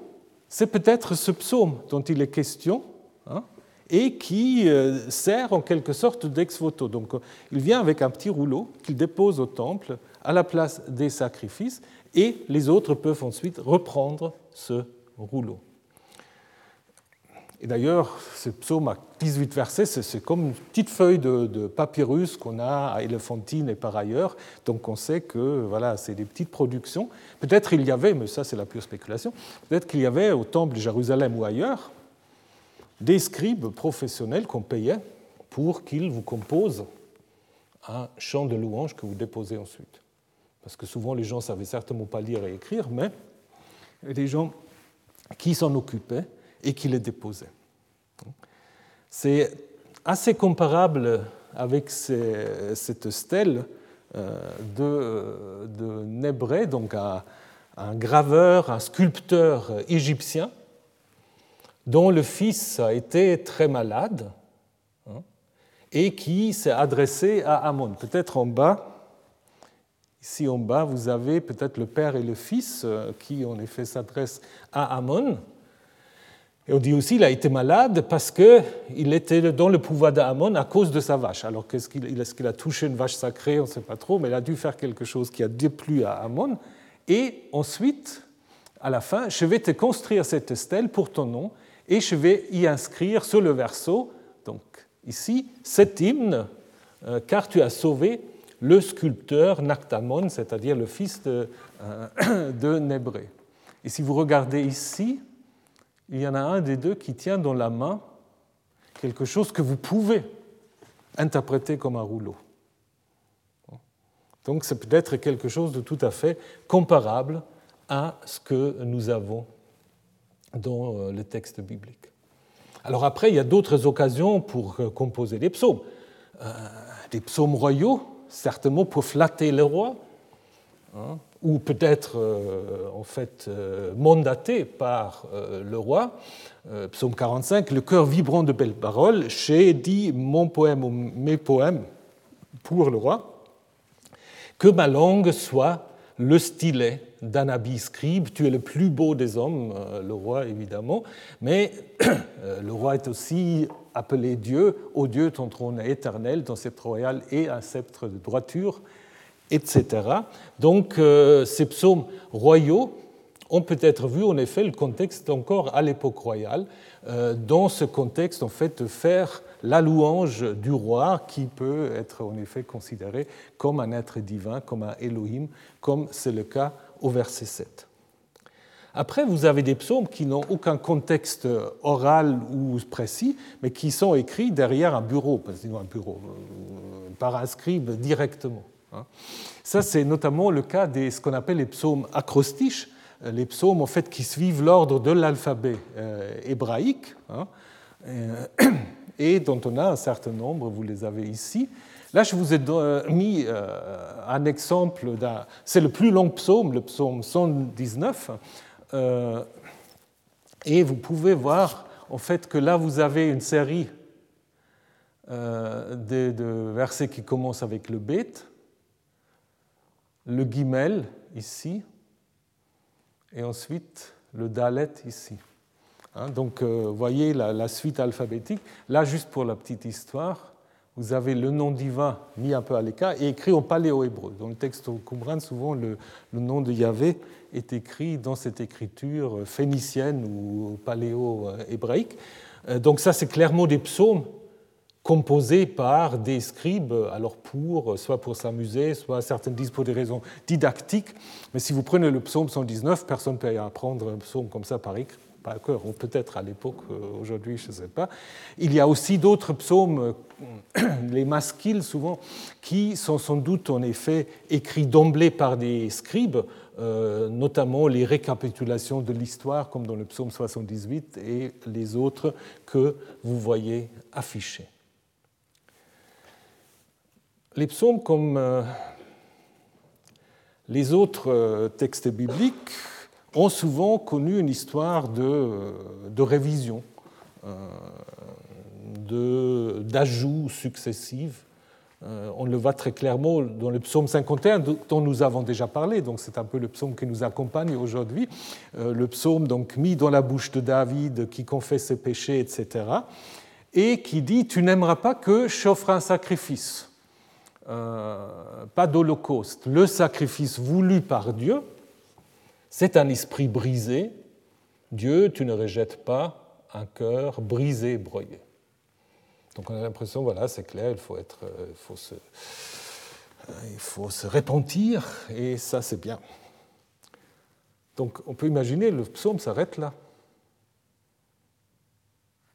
c'est peut-être ce psaume dont il est question, hein, et qui euh, sert en quelque sorte d'ex-voto. Donc, il vient avec un petit rouleau qu'il dépose au temple à la place des sacrifices, et les autres peuvent ensuite reprendre ce rouleau. Et d'ailleurs, ce psaume à 18 versets, c'est comme une petite feuille de, papyrus qu'on a à Éléphantine et par ailleurs. Donc on sait que voilà, c'est des petites productions. Peut-être il y avait, mais ça c'est la pure spéculation, peut-être qu'il y avait au temple de Jérusalem ou ailleurs des scribes professionnels qu'on payait pour qu'ils vous composent un chant de louange que vous déposez ensuite. Parce que souvent les gens ne savaient certainement pas lire et écrire, mais des gens qui s'en occupaient et qui les déposait. C'est assez comparable avec cette stèle euh, de, de Nébré, donc un, graveur, un sculpteur égyptien, dont le fils a été très malade hein, et qui s'est adressé à Amon. Peut-être en bas, ici en bas, vous avez peut-être le père et le fils euh, qui en effet s'adressent à Amon. Et on dit aussi qu'il a été malade parce qu'il était dans le pouvoir d'Amon à cause de sa vache. Alors qu'est-ce qu'il, est-ce qu'il a touché une vache sacrée? On ne sait pas trop, mais il a dû faire quelque chose qui a déplu à Amon. Et ensuite, à la fin, je vais te construire cette stèle pour ton nom et je vais y inscrire sur le verso, donc ici, cet hymne, euh, car tu as sauvé le sculpteur Nactamon, c'est-à-dire le fils de, euh, de Nébré. Et si vous regardez ici, il y en a un des deux qui tient dans la main quelque chose que vous pouvez interpréter comme un rouleau. Donc c'est peut-être quelque chose de tout à fait comparable à ce que nous avons dans euh, le texte biblique. Alors après, il y a d'autres occasions pour euh, composer des psaumes. Euh, des psaumes royaux, certainement pour flatter le roi. Hein ou peut-être euh, en fait euh, mandaté par euh, le roi. Psaume 45, le cœur vibrant de belles paroles, j'ai dit mon poème ou mes poèmes pour le roi, que ma langue soit le stylet d'Anabi scribe, tu es le plus beau des hommes, le roi évidemment, mais le roi est aussi appelé Dieu, ô Dieu, ton trône est éternel, ton sceptre royal est un sceptre de droiture, etc. Donc ces psaumes royaux ont peut-être vu en effet le contexte encore à l'époque royale, euh, dans ce contexte en fait faire la louange du roi qui peut être en effet considéré comme un être divin, comme un Elohim, comme c'est le cas au verset 7. Après, vous avez des psaumes qui n'ont aucun contexte oral ou précis, mais qui sont écrits derrière un bureau, un bureau, euh, par un scribe directement. Hein. Ça, c'est notamment le cas de ce qu'on appelle les psaumes acrostiches, euh, les psaumes en fait, qui suivent l'ordre de l'alphabet euh, hébraïque, hein, euh, et dont on a un certain nombre, vous les avez ici. Là, je vous ai mis un exemple, c'est le plus long psaume, le psaume 119, et vous pouvez voir en fait que là, vous avez une série de, versets qui commencent avec le bête, le guimel ici, et ensuite le dalet ici. Hein, donc, vous euh, voyez la, suite alphabétique. Là, juste pour la petite histoire, vous avez le nom divin mis un peu à l'écart et écrit en paléo-hébreu. Dans le texte au Qumran, souvent, le, nom de Yahvé est écrit dans cette écriture phénicienne ou paléo-hébraïque. Euh, donc, ça, c'est clairement des psaumes composé par des scribes, alors pour, soit pour s'amuser, soit certains disent pour des raisons didactiques. Mais si vous prenez le psaume 119, personne ne peut apprendre un psaume comme ça par écrit par cœur, ou peut-être à l'époque, euh, aujourd'hui, je ne sais pas. Il y a aussi d'autres psaumes, euh, les masquilles souvent, qui sont sans doute en effet écrits d'emblée par des scribes, euh, notamment les récapitulations de l'histoire, comme dans le psaume 78, et les autres que vous voyez affichés. Les psaumes, comme euh, les autres euh, textes bibliques, ont souvent connu une histoire de, euh, révision, d'ajouts successifs. On le voit très clairement dans le psaume 51 dont nous avons déjà parlé, donc c'est un peu le psaume qui nous accompagne aujourd'hui. Le psaume donc mis dans la bouche de David qui confesse ses péchés, etc. Et qui dit Tu n'aimeras pas que j'offre un sacrifice. Euh, pas d'holocauste. Le sacrifice voulu par Dieu, c'est un esprit brisé. Dieu, tu ne rejettes pas un cœur brisé, broyé. Donc on a l'impression, voilà, c'est clair, il faut, être, euh, il, faut se, euh, il faut se repentir, et ça c'est bien. Donc on peut imaginer, le psaume s'arrête là.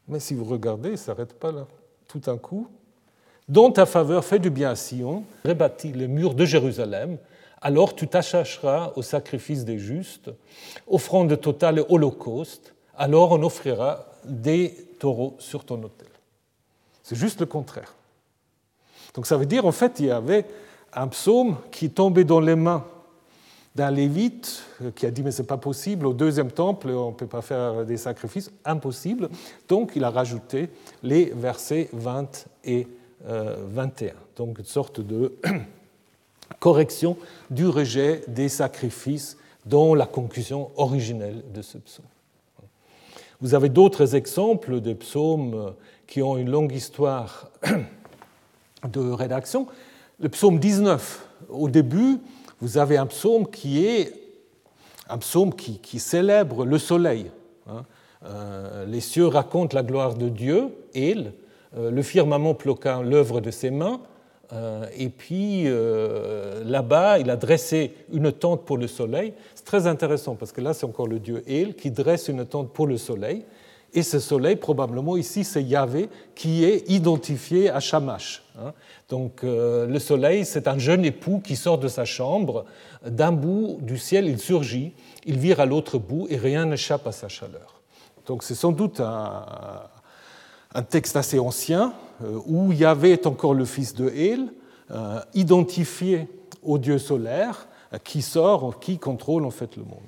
Mais si vous regardez, il ne s'arrête pas là. Tout d'un coup, dont ta faveur fait du bien à Sion, rebâtis les murs de Jérusalem, alors tu t'attacheras au sacrifice des justes, offrande totale et holocauste, alors on offrira des taureaux sur ton autel. C'est juste le contraire. Donc ça veut dire, en fait, il y avait un psaume qui tombait dans les mains d'un lévite euh, qui a dit mais c'est pas possible, au deuxième temple on ne peut pas faire des sacrifices, impossible. Donc il a rajouté les versets 20 et 21. Donc une sorte de correction du rejet des sacrifices dans la conclusion originelle de ce psaume. Vous avez d'autres exemples de psaumes qui ont une longue histoire de rédaction. Le psaume 19, au début, vous avez un psaume qui est un psaume qui, célèbre le soleil. Hein. Euh, les cieux racontent la gloire de Dieu, il, euh, le firmament ploquant l'œuvre de ses mains, euh, et puis euh, là-bas, il a dressé une tente pour le soleil. C'est très intéressant parce que là, c'est encore le dieu El qui dresse une tente pour le soleil. Et ce soleil, probablement ici, c'est Yahvé qui est identifié à Shamash. Hein. Donc le soleil, c'est un jeune époux qui sort de sa chambre. D'un bout du ciel, il surgit, il vire à l'autre bout et rien n'échappe à sa chaleur. Donc c'est sans doute un, un texte assez ancien euh, où Yahvé est encore le fils de El, euh, identifié au dieu solaire, euh, qui sort, qui contrôle en fait le monde.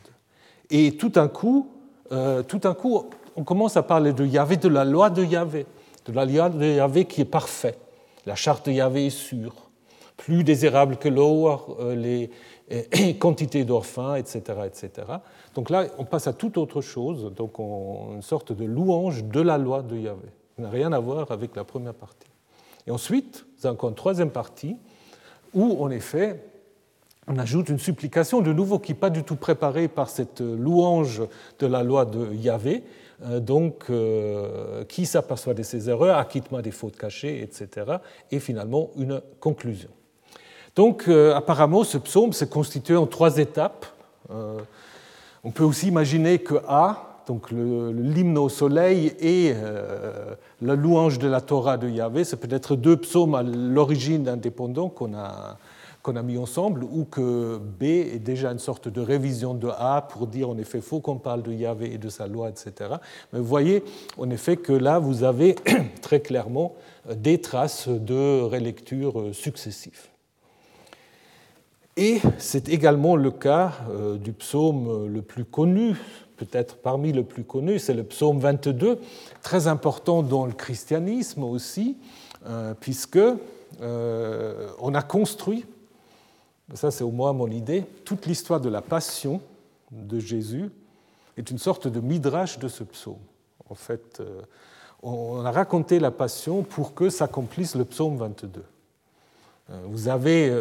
Et tout d'un coup, tout d'un coup, on commence à parler de Yahvé, de la loi de Yahvé, de la loi de Yahvé qui est parfaite. La charte de Yahvé est sûre. plus désirable que l'or, les quantités d'orphins, etc., etc. Donc là, on passe à toute autre chose, donc on, une sorte de louange de la loi de Yahvé. N'a rien à voir avec la première partie. Et ensuite, vous avez encore une troisième partie où, en effet, on ajoute une supplication de nouveau qui n'est pas du tout préparée par cette louange de la loi de Yahvé, euh, donc euh, qui s'aperçoit de ses erreurs, acquitte-moi des fautes cachées, etc. Et finalement, une conclusion. Donc, euh, apparemment, ce psaume s'est constitué en trois étapes. on peut aussi imaginer que A, donc l'hymne au soleil et la louange de la Torah de Yahvé, c'est peut-être deux psaumes à l'origine indépendants qu'on a qu'on a mis ensemble, ou que B est déjà une sorte de révision de A pour dire en effet, faut qu'on parle de Yahvé et de sa loi, etc. Mais vous voyez en effet que là, vous avez très clairement des traces de relecture successives. Et c'est également le cas euh, du psaume le plus connu, peut-être parmi le plus connus, c'est le psaume 22, très important dans le christianisme aussi, euh, puisque euh, on a construit ça c'est au moins mon idée, toute l'histoire de la passion de Jésus est une sorte de midrash de ce psaume. En fait, euh, on a raconté la passion pour que s'accomplisse le psaume 22. Euh, vous avez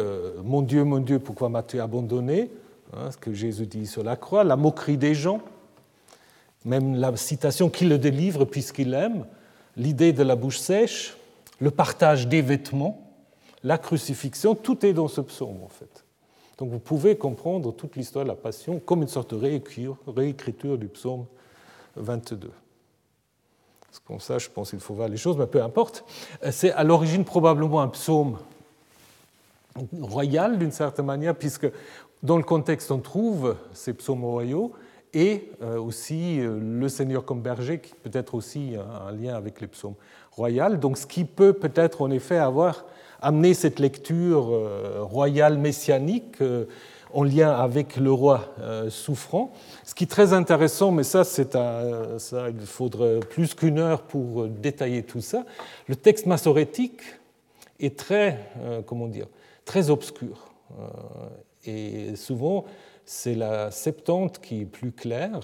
Mon Dieu, mon Dieu, pourquoi m'as-tu abandonné? Hein, Ce que Jésus dit sur la croix, la moquerie des gens, même la citation qui le délivre puisqu'il aime, l'idée de la bouche sèche, le partage des vêtements la crucifixion, tout est dans ce psaume en fait. Donc vous pouvez comprendre toute l'histoire de la Passion comme une sorte de réécriture, du psaume 22. Comme ça, je pense qu'il faut voir les choses, mais peu importe. C'est à l'origine probablement un psaume royal d'une certaine manière, puisque dans le contexte on trouve ces psaumes royaux et euh, aussi euh, le Seigneur comme berger, qui peut être aussi un lien avec les psaumes royaux. Donc ce qui peut peut-être en effet avoir amener cette lecture euh, royale messianique en lien avec le roi souffrant. Ce qui est très intéressant, mais ça, c'est ça il faudrait plus qu'une heure pour détailler tout ça. Le texte massorétique est très, comment dire, très obscur. Et souvent, c'est la Septante qui est plus claire.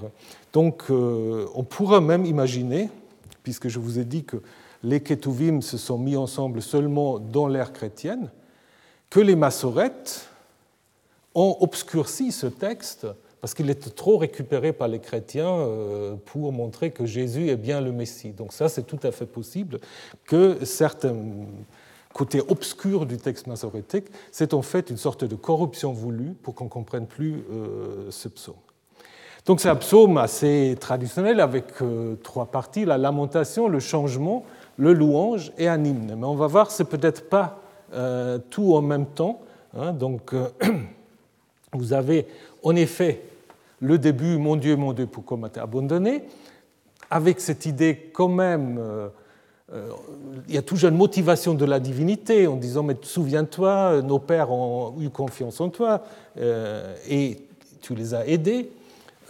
Donc, on pourra même imaginer, puisque je vous ai dit que les Ketuvim se sont mis ensemble seulement dans l'ère chrétienne, que les massorettes ont obscurci ce texte parce qu'il était trop récupéré par les chrétiens euh, pour montrer que Jésus est bien le Messie. Donc ça, c'est tout à fait possible que certains côtés obscurs du texte massorétique, c'est en fait une sorte de corruption voulue pour qu'on ne comprenne plus euh, ce psaume. Donc c'est un psaume assez traditionnel avec euh, trois parties, la lamentation, le changement, le louange et un hymne. Mais on va voir, c'est peut-être pas euh, tout en même temps. Hein. donc, vous avez en effet le début, mon Dieu, mon Dieu, pourquoi m'as-tu abandonné? Avec cette idée quand même, il y a toujours une motivation de la divinité en disant, mais souviens-toi, nos pères ont eu confiance en toi et tu les as aidés.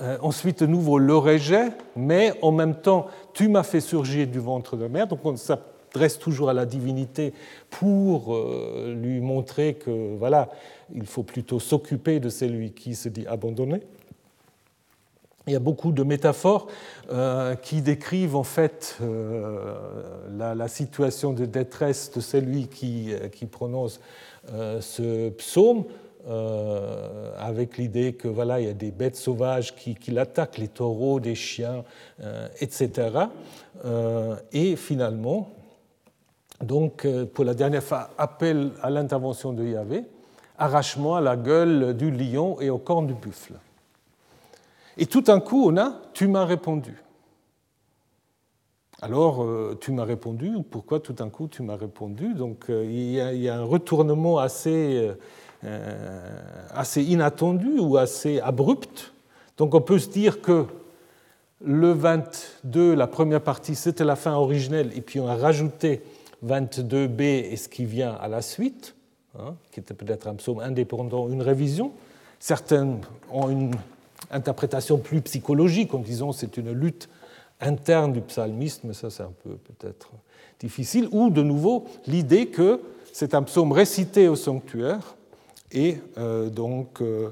Euh, ensuite, de nouveau, le rejet, mais en même temps, tu m'as fait surgir du ventre de mer. Donc, on s'adresse toujours à la divinité pour euh, lui montrer que, voilà, il faut plutôt s'occuper de celui qui se dit abandonné. Il y a beaucoup de métaphores euh, qui décrivent en fait la, situation de détresse de celui qui, qui prononce ce psaume. Euh, avec l'idée que voilà, il y a des bêtes sauvages qui, l'attaquent, les taureaux, des chiens, euh, etc. Euh, et finalement, donc pour la dernière fois, appel à l'intervention de Yahvé, arrachement à la gueule du lion et au corps du buffle. Et tout d'un coup, on a tu m'as répondu. Alors, tu m'as répondu, pourquoi tout d'un coup tu m'as répondu? Donc, il y, a, il y, a un retournement assez euh, assez inattendue ou assez abrupte. Donc on peut se dire que le 22, la première partie, c'était la fin originelle, et puis on a rajouté 22b et ce qui vient à la suite, hein, qui était peut-être un psaume indépendant, une révision. Certains ont une interprétation plus psychologique. En disant c'est une lutte interne du psalmisme, ça c'est un peu peut-être difficile, ou de nouveau l'idée que c'est un psaume récité au sanctuaire et euh, donc euh,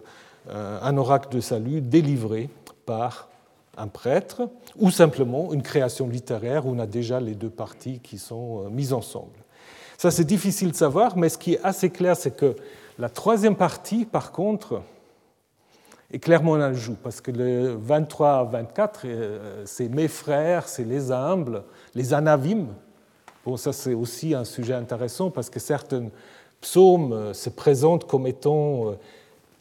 un oracle de salut délivré par un prêtre, ou simplement une création littéraire où on a déjà les deux parties qui sont euh, mises ensemble. Ça c'est difficile de savoir, mais ce qui est assez clair, c'est que la troisième partie, par contre, est clairement un ajout, parce que le 23 à 24, c'est mes frères, c'est les humbles, les anavim, Bon, ça c'est aussi un sujet intéressant parce que certains psaumes euh, se présentent comme étant euh,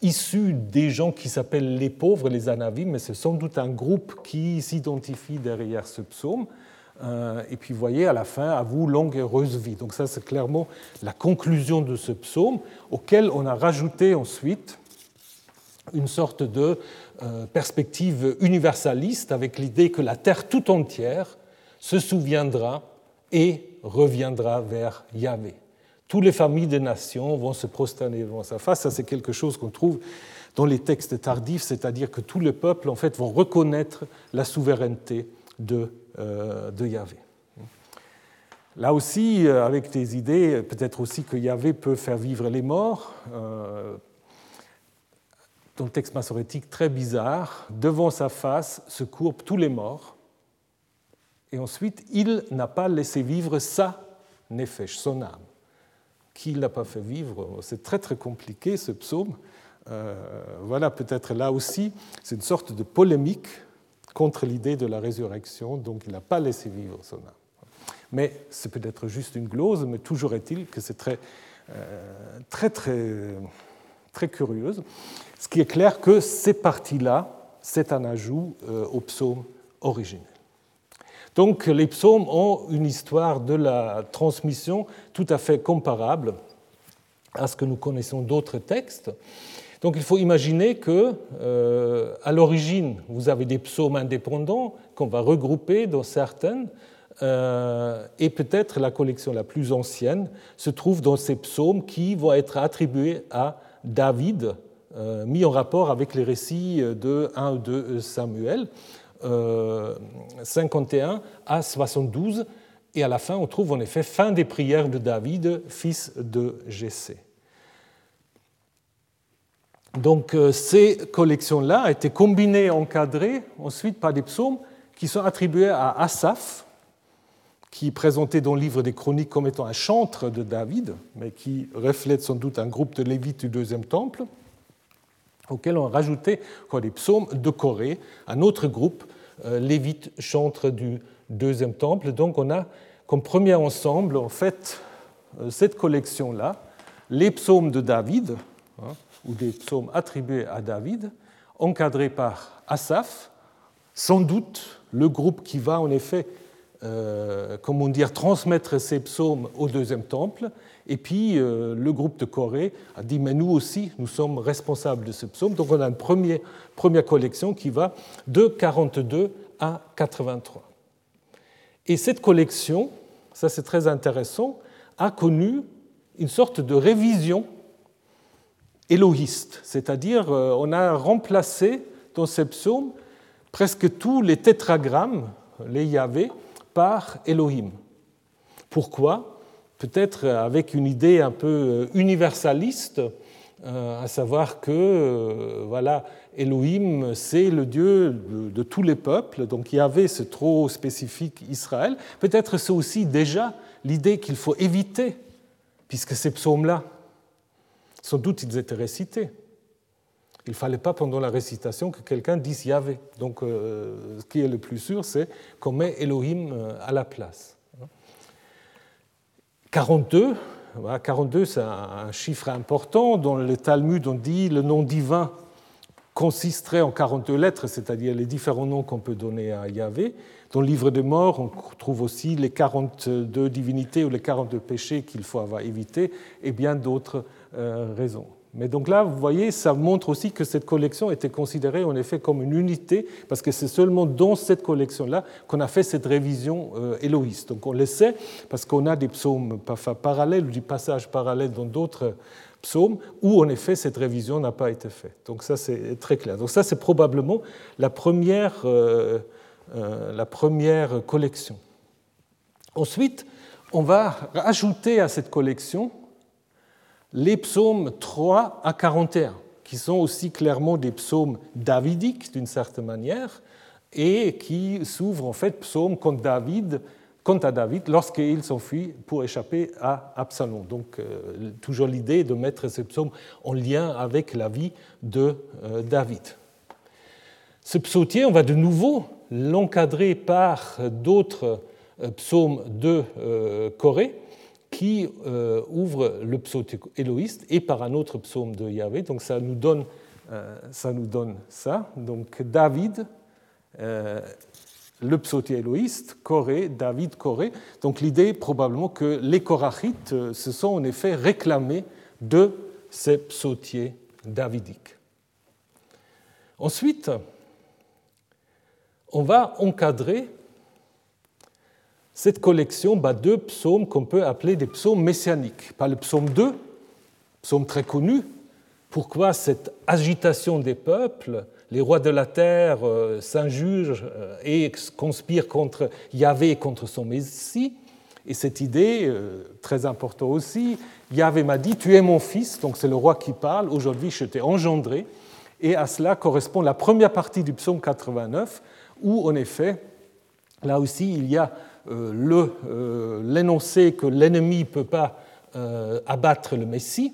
issus des gens qui s'appellent les pauvres, les anavim, mais c'est sans doute un groupe qui s'identifie derrière ce psaume. Euh, et puis, vous voyez, à la fin, à vous, longue et heureuse vie. Donc, ça, c'est clairement la conclusion de ce psaume, auquel on a rajouté ensuite une sorte de perspective universaliste avec l'idée que la terre tout entière se souviendra et reviendra vers Yahvé. Toutes les familles des nations vont se prosterner devant sa face. Ça, c'est quelque chose qu'on trouve dans les textes tardifs, c'est-à-dire que tous les peuples en fait, vont reconnaître la souveraineté de, euh, Yahvé. Là aussi, euh, avec des idées, peut-être aussi que Yahvé peut faire vivre les morts. Euh, texte massorétique très bizarre, devant sa face se courbent tous les morts et ensuite, il n'a pas laissé vivre sa nefesh, son âme. Qui l'a pas fait vivre? C'est très très compliqué ce psaume. Euh, voilà, peut-être là aussi, c'est une sorte de polémique contre l'idée de la résurrection, donc il n'a pas laissé vivre son âme. Mais c'est peut-être juste une glose, mais toujours est-il que c'est très, euh, très, très, très curieuse. Ce qui est clair que ces parties-là, c'est un ajout euh, au psaume originel. Donc les psaumes ont une histoire de la transmission tout à fait comparable à ce que nous connaissons d'autres textes. Donc il faut imaginer que euh, à l'origine, vous avez des psaumes indépendants qu'on va regrouper dans certaines, euh, et peut-être la collection la plus ancienne se trouve dans ces psaumes qui vont être attribués à David, euh, mis en rapport avec les récits de 1 ou 2 Samuel. 51 euh, à 72, et à la fin, on trouve en effet fin des prières de David, fils de Jessé. Donc euh, ces collections-là été combinées, encadrées ensuite par des psaumes qui sont attribués à Asaph, qui présenté dans le livre des Chroniques comme étant un chantre de David, mais qui reflète sans doute un groupe de Lévites du deuxième temple auquel on a rajouté des psaumes de Corée, un autre groupe, euh, lévite chantre du deuxième temple. Donc on a comme premier ensemble, en fait, euh, cette collection-là, les psaumes de David, hein, ou des psaumes attribués à David, encadrés par Asaph, sans doute le groupe qui va en effet, euh, comment dire, transmettre ces psaumes au deuxième temple, et puis euh, le groupe de Corée a dit, mais nous aussi, nous sommes responsables de ce psaume. Donc on a une première, première collection qui va de 42 à 83. Et cette collection, ça c'est très intéressant, a connu une sorte de révision élohiste, c'est-à-dire euh, on a remplacé dans ces psaumes presque tous les tétragrammes, les Yahvé, par Elohim. Pourquoi peut-être avec une idée un peu euh, universaliste, euh, à savoir que euh, voilà, Elohim, c'est le Dieu de, tous les peuples, donc il y avait ce trop spécifique Israël. Peut-être c'est aussi déjà l'idée qu'il faut éviter, puisque ces psaumes-là, sans doute ils étaient récités. Il ne fallait pas pendant la récitation que quelqu'un dise Yahvé. Donc ce qui est le plus sûr, c'est qu'on met Elohim à la place. 42, 42 c'est un chiffre important. Dans le Talmud, on dit le nom divin consisterait en 42 lettres, c'est-à-dire les différents noms qu'on peut donner à Yahvé. Dans le livre des morts, on trouve aussi les 42 divinités ou les 42 péchés qu'il faut avoir évités et bien d'autres euh, raisons. Mais donc là, vous voyez, ça montre aussi que cette collection était considérée en effet comme une unité, parce que c'est seulement dans cette collection-là qu'on a fait cette révision euh, éloïste. Donc on le sait, parce qu'on a des psaumes parallèles ou des passages parallèles dans d'autres psaumes, où en effet cette révision n'a pas été faite. Donc ça, c'est très clair. Donc ça, c'est probablement la première... Euh, la première collection. Ensuite, on va rajouter à cette collection les psaumes 3 à 41, qui sont aussi clairement des psaumes davidiques d'une certaine manière, et qui s'ouvrent en fait psaumes contre David, contre à David lorsqu'il s'enfuit pour échapper à Absalom. Donc euh, toujours l'idée de mettre ces psaumes en lien avec la vie de euh, David. Ce psautier, on va de nouveau l'encadrer par d'autres euh, psaumes de Corée qui ouvrent le psautier éloïste et par un autre psaume de Yahvé. Donc ça nous donne donne ça. Donc David, euh, le psautier éloïste, Corée, David Corée. Donc l'idée probablement que les Korachites euh, se sont en effet réclamés de ces psautiers davidiques. Ensuite, on va encadrer cette collection bah, de psaumes qu'on peut appeler des psaumes messianiques. Pas le psaume 2, psaume très connu. Pourquoi cette agitation des peuples les rois de la terre euh, s'injugent euh, et conspirent contre Yahvé et contre son Messie? Et cette idée, euh, très importante aussi, Yahvé m'a dit, tu es mon fils, donc c'est le roi qui parle, aujourd'hui je t'ai engendré. Et à cela correspond la première partie du psaume 89, où en effet, là aussi, il y a l'énoncé que l'ennemi ne peut pas abattre le Messie.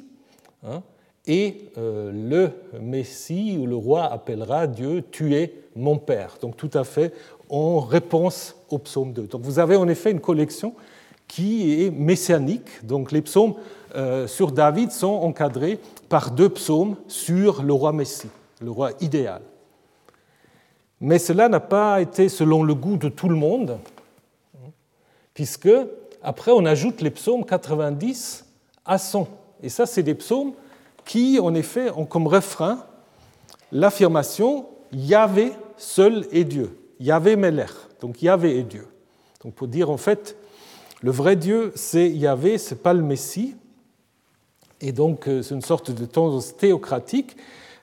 Hein, et euh, le Messie ou le roi appellera Dieu Tu es mon Père. Donc tout à fait en réponse au psaume 2. Donc vous avez en effet une collection qui est messianique. Donc les psaumes euh, sur David sont encadrés par deux psaumes sur le roi Messie, le roi idéal. Mais cela n'a pas été selon le goût de tout le monde, puisque après on ajoute les psaumes 90 à 100. Et ça, c'est des psaumes qui, en effet, ont comme refrain l'affirmation Yahvé seul est Dieu. Yahvé Meller. Donc Yahvé est Dieu. Donc pour dire en fait, le vrai Dieu, c'est Yahvé, ce n'est pas le Messie. Et donc euh, c'est une sorte de tendance théocratique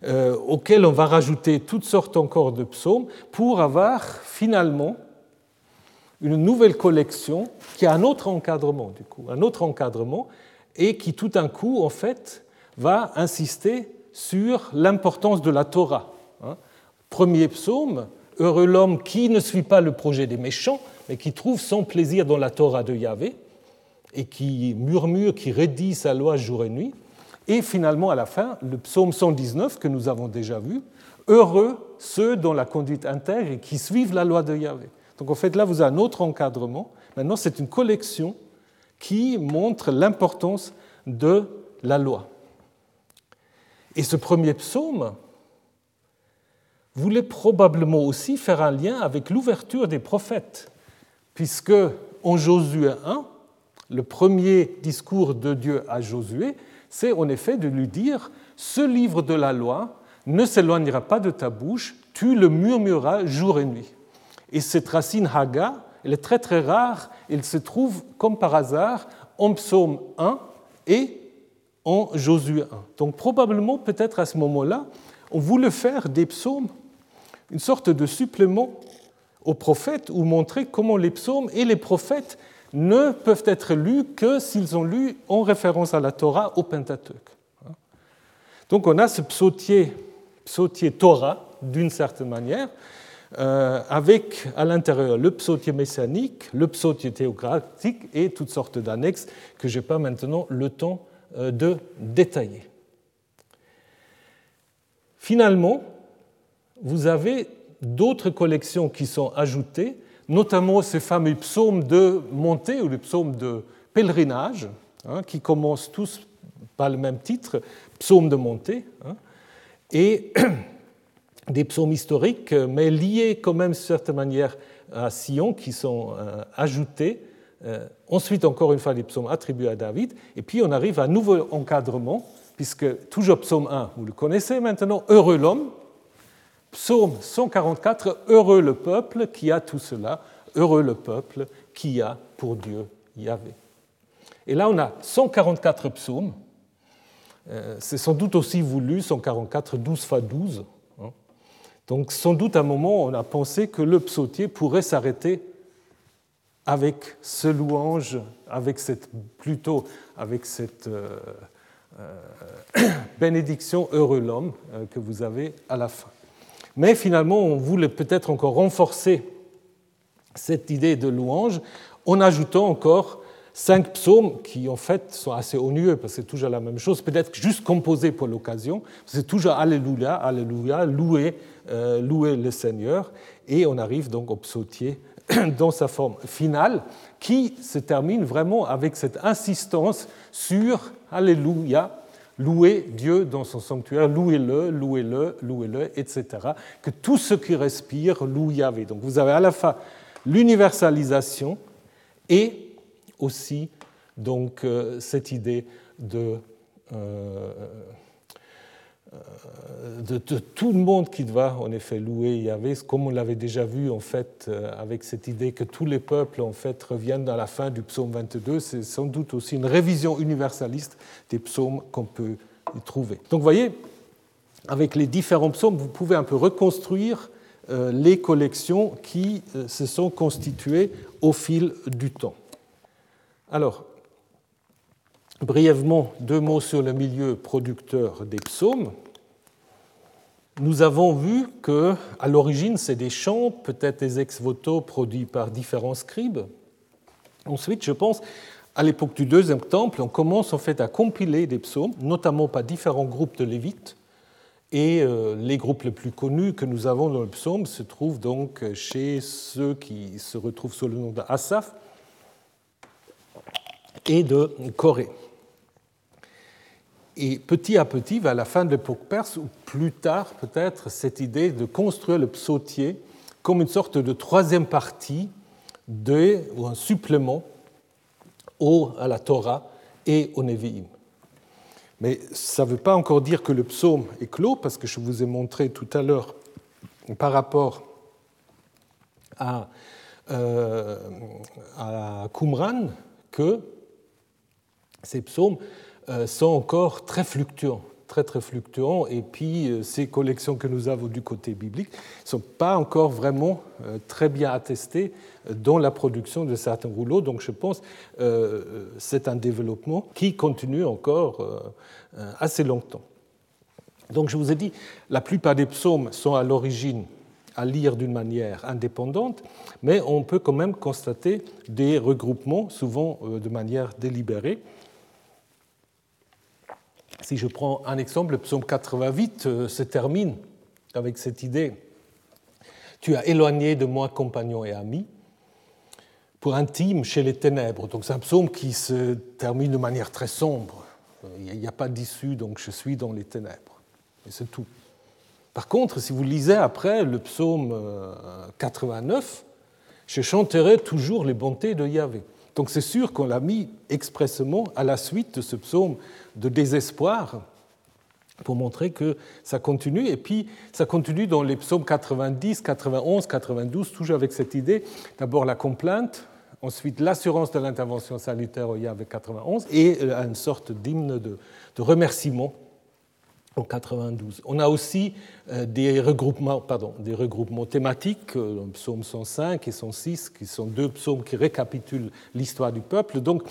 euh, auquel on va rajouter toutes sortes encore de psaumes pour avoir finalement une nouvelle collection qui a un autre encadrement, du coup, un autre encadrement, et qui tout d'un coup, en fait, va insister sur l'importance de la Torah. Hein. Premier psaume, Heureux l'homme qui ne suit pas le projet des méchants, mais qui trouve son plaisir dans la Torah de Yahvé, et qui murmure, qui rédit sa loi jour et nuit. Et finalement, à la fin, le psaume 119 que nous avons déjà vu, Heureux ceux dont la conduite intègre et qui suivent la loi de Yahvé. Donc en fait, là, vous avez un autre encadrement. Maintenant, c'est une collection qui montre l'importance de la loi. Et ce premier psaume voulait probablement aussi faire un lien avec l'ouverture des prophètes, puisque en Josué 1, le premier discours de Dieu à Josué, c'est en effet de lui dire, ce livre de la loi ne s'éloignera pas de ta bouche, tu le murmureras jour et nuit. Et cette racine haga, elle est très très rare, elle se trouve comme par hasard en psaume 1 et en Josué 1. Donc probablement, peut-être à ce moment-là, on voulait faire des psaumes une sorte de supplément aux prophètes ou montrer comment les psaumes et les prophètes ne peuvent être lus que s'ils ont lu en référence à la Torah au Pentateuque. Donc on a ce psautier, psautier Torah, d'une certaine manière, avec à l'intérieur le psautier messianique, le psautier théocratique et toutes sortes d'annexes que je n'ai pas maintenant le temps euh, de détailler. Finalement, vous avez d'autres collections qui sont ajoutées, notamment ces fameux psaumes de montée ou les psaumes de pèlerinage, hein, qui commencent tous par le même titre, psaumes de montée, hein, et des psaumes historiques, mais liés quand même d'une certaine manière à Sion, qui sont euh, ajoutés euh, ensuite, encore une fois, les psaumes attribués à David. Et puis, on arrive à un nouveau encadrement, puisque toujours psaume 1, vous le connaissez maintenant, heureux l'homme. Psaume 144, heureux le peuple qui a tout cela, heureux le peuple qui a pour Dieu Yahvé. Et là, on a 144 psaumes. Euh, c'est sans doute aussi voulu, 144, 12 fois 12. Donc sans doute à un moment, on a pensé que le psautier pourrait s'arrêter avec ce louange, avec cette, plutôt avec cette euh, euh, bénédiction heureux l'homme euh, que vous avez à la fin. Mais finalement, on voulait peut-être encore renforcer cette idée de louange en ajoutant encore cinq psaumes qui en fait sont assez onueux parce que c'est toujours la même chose, peut-être juste composés pour l'occasion. C'est toujours Alléluia, Alléluia, louer, louer le Seigneur. Et on arrive donc au psautier dans sa forme finale, qui se termine vraiment avec cette insistance sur Alléluia, louer Dieu dans son sanctuaire, louez-le, louez-le, louez-le, etc. Que tout ce qui respire loue Yahvé. Donc vous avez à la fois l'universalisation et aussi donc, euh, cette idée de euh, euh, de, tout le monde qui va en effet louer Yahvé, comme on l'avait déjà vu en fait avec cette idée que tous les peuples en fait reviennent à la fin du psaume 22, c'est sans doute aussi une révision universaliste des psaumes qu'on peut y trouver. Donc vous voyez, avec les différents psaumes, vous pouvez un peu reconstruire les collections qui se sont constituées au fil du temps. Alors, brièvement, deux mots sur le milieu producteur des psaumes nous avons vu que, à l'origine, c'est des chants, peut-être des ex-voto produits par différents scribes. Ensuite, je pense, à l'époque du deuxième temple, on commence en fait à compiler des psaumes, notamment par différents groupes de lévites. Et euh, les groupes les plus connus que nous avons dans le psaume se trouvent donc chez ceux qui se retrouvent sous le nom d'Asaph et de Corée. Et petit à petit, vers la fin de l'époque perse, ou plus tard peut-être, cette idée de construire le psautier comme une sorte de troisième partie de, ou un supplément au, à la Torah et au Nevi'im. Mais ça ne veut pas encore dire que le psaume est clos, parce que je vous ai montré tout à l'heure par rapport à, euh, à Qumran que ces psaumes euh, sont encore très fluctuants, très très fluctuants. Et puis euh, ces collections que nous avons du côté biblique ne sont pas encore vraiment euh, très bien attestées dans la production de certains rouleaux. Donc je pense que c'est un développement qui continue encore assez longtemps. Donc je vous ai dit, la plupart des psaumes sont à l'origine à lire d'une manière indépendante, mais on peut quand même constater des regroupements, souvent de manière délibérée. Si je prends un exemple, le psaume 88 euh, se termine avec cette idée Tu as éloigné de moi compagnons et amis pour intime chez les ténèbres. Donc c'est un psaume qui se termine de manière très sombre. Il n'y a pas d'issue, donc je suis dans les ténèbres. Et c'est tout. Par contre, si vous lisez après le psaume 89, euh, je chanterai toujours les bontés de Yahvé. Donc c'est sûr qu'on l'a mis expressément à la suite de ce psaume de désespoir pour montrer que ça continue. Et puis ça continue dans les psaumes 90, 91, 92, toujours avec cette idée, d'abord la complainte, ensuite l'assurance de l'intervention sanitaire au avec 91, et euh, une sorte d'hymne de remerciement en 92. On a aussi euh, des regroupements, pardon, des regroupements thématiques, euh, psaume 105 et 106, qui sont deux psaumes qui récapitulent l'histoire du peuple. Donc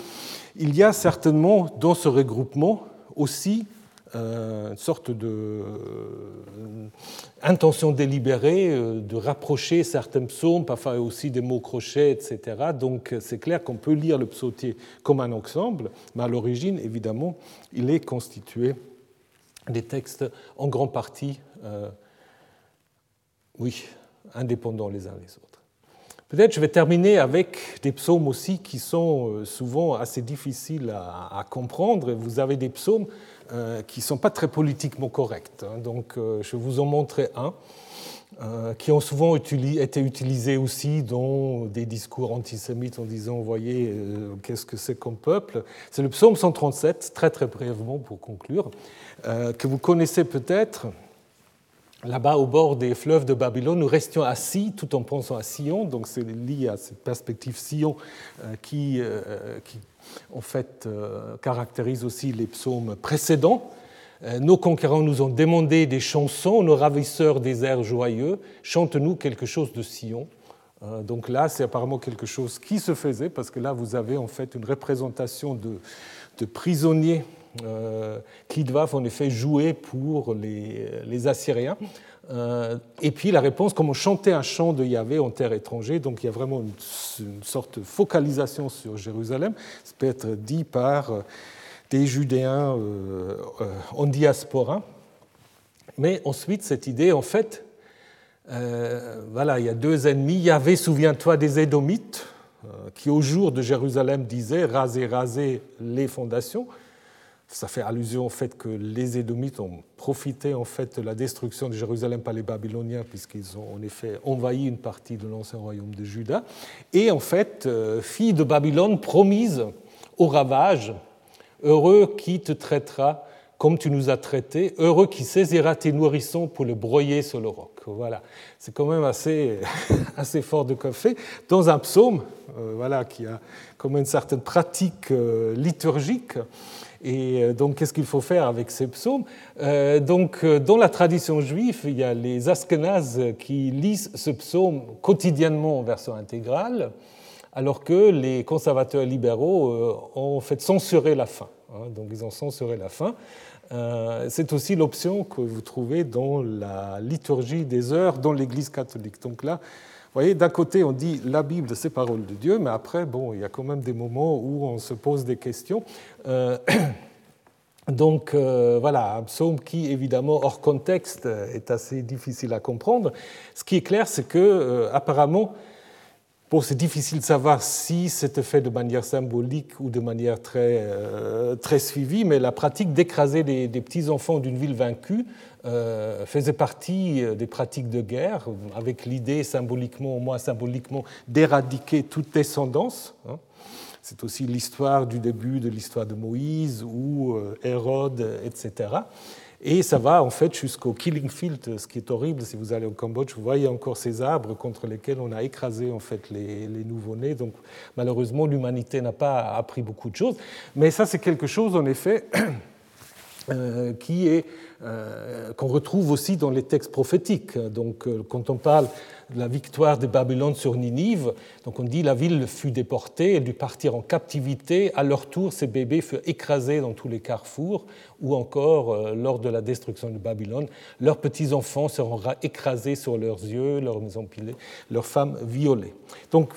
il y a certainement dans ce regroupement aussi euh, une sorte de délibérée de rapprocher certains psaumes, parfois aussi des mots crochets, etc. Donc c'est clair qu'on peut lire le psautier comme un ensemble, mais à l'origine, évidemment, il est constitué des textes en grande partie, euh, oui, indépendants les uns les autres. Peut-être je vais terminer avec des psaumes aussi qui sont euh, souvent assez difficiles à, comprendre. Vous avez des psaumes euh, qui ne sont pas très politiquement corrects. Hein. Donc je vais vous en montrer un qui ont souvent été utilisés aussi dans des discours antisémites en disant, voyez, qu'est-ce que c'est comme peuple. C'est le psaume 137, très très brièvement pour conclure. Euh, que vous connaissez peut-être. Là-bas, au bord des fleuves de Babylone, nous restions assis tout en pensant à Sion. Donc, c'est lié à cette perspective Sion euh, qui, euh, qui, en fait, caractérise aussi les psaumes précédents. nos conquérants nous ont demandé des chansons, nos ravisseurs des airs joyeux, chante-nous quelque chose de Sion. Donc là, c'est apparemment quelque chose qui se faisait, parce que là, vous avez en fait une représentation de prisonniers qui doivent en effet jouer pour les, Assyriens. Euh, et puis la réponse, comment chanter un chant de Yahvé en terre étrangère. Donc il y a vraiment une, sorte de focalisation sur Jérusalem. Ça peut être dit par euh, des Judéens euh, en diaspora. Mais ensuite, cette idée, en fait, voilà, il y a deux ennemis. Yahvé, souviens-toi des Édomites, qui au jour de Jérusalem disaient rasez, rasez les fondations. Ça fait allusion au fait que les Édomites ont profité en fait de la destruction de Jérusalem par les Babyloniens, puisqu'ils ont en effet envahi une partie de l'ancien royaume de Juda. Et en fait, euh, fille de Babylone promise au ravage, heureux qui te traitera comme tu nous as traités, heureux qui saisira tes nourrissons pour le broyer sur le roc. Voilà, c'est quand même assez, assez fort de café. Dans un psaume, euh, voilà, qui a comme une certaine pratique euh, liturgique, et euh, donc, qu'est-ce qu'il faut faire avec ces psaumes? Euh, Donc, euh, dans la tradition juive, il y a les Askenazes qui lisent ce psaume quotidiennement en version intégrale, alors que les conservateurs libéraux ont fait censurer la fin. Hein. donc, ils ont censuré la fin. C'est aussi l'option que vous trouvez dans la liturgie des heures dans l'Église catholique. Donc là, voyez, d'un côté, on dit la Bible, c'est parole de Dieu, mais après, bon, il y a quand même des moments où on se pose des questions. Euh, donc euh, voilà, un psaume qui, évidemment, hors contexte, est assez difficile à comprendre. Ce qui est clair, c'est que, euh, apparemment, Bon, c'est difficile de savoir si c'était fait de manière symbolique ou de manière très, très suivie, mais la pratique d'écraser des, petits-enfants d'une ville vaincue euh, faisait partie euh, des pratiques de guerre, avec l'idée symboliquement, au moins symboliquement, d'éradiquer toute descendance. Hein. C'est aussi l'histoire du début de l'histoire de Moïse ou euh, Hérode, etc. Et ça va en fait jusqu'au Killing Field, ce qui est horrible. Si vous allez au Cambodge, vous voyez encore ces arbres contre lesquels on a écrasé en fait les, les nouveau-nés. Donc malheureusement, l'humanité n'a pas appris beaucoup de choses. Mais ça, c'est quelque chose en effet qui est euh, qu'on retrouve aussi dans les textes prophétiques. Donc, euh, quand on parle de la victoire de Babylone sur Ninive, donc on dit la ville fut déportée, elle dut partir en captivité. À leur tour, ces bébés furent écrasés dans tous les carrefours, ou encore euh, lors de la destruction de Babylone, leurs petits enfants seront écrasés sur leurs yeux, leurs maisons pilées, leurs femmes violées. Donc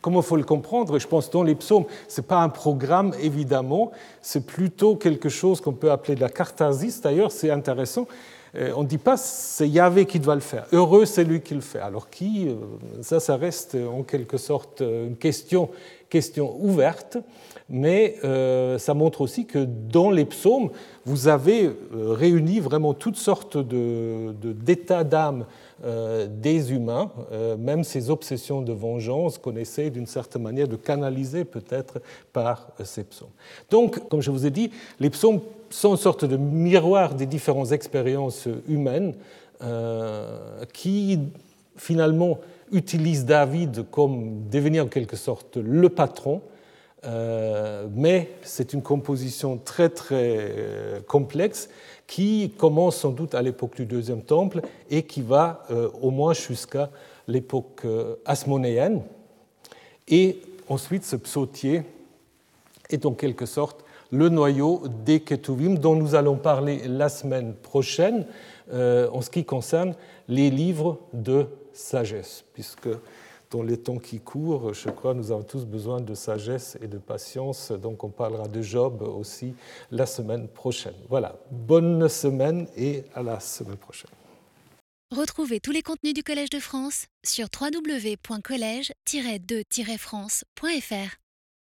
Comment faut le comprendre? Je pense dans les psaumes, ce n'est pas un programme, évidemment, c'est plutôt quelque chose qu'on peut appeler de la catharsis. D'ailleurs, c'est intéressant. Euh, on ne dit pas c'est Yahvé qui doit le faire. Heureux, c'est lui qui le fait. Alors qui euh, Ça, ça reste en quelque sorte une question, question ouverte. Mais euh, ça montre aussi que dans les psaumes, vous avez réuni vraiment toutes sortes d'états de, d'âme euh, des humains, euh, même ces obsessions de vengeance qu'on essaie d'une certaine manière de canaliser peut-être par ces psaumes. Donc, comme je vous ai dit, les psaumes sont une sorte de miroir des différentes expériences humaines euh, qui finalement utilisent David comme devenir en quelque sorte le patron mais c'est une composition très très complexe qui commence sans doute à l'époque du Deuxième Temple et qui va euh, au moins jusqu'à l'époque euh, asmonéenne. Et ensuite, ce psautier est en quelque sorte le noyau des Ketuvim dont nous allons parler la semaine prochaine euh, en ce qui concerne les livres de sagesse, puisque dans les temps qui courent, je crois, nous avons tous besoin de sagesse et de patience. Donc on parlera de Job aussi la semaine prochaine. Voilà, bonne semaine et à la semaine prochaine. Retrouvez tous les contenus du Collège de France sur www.colège-2-france.fr.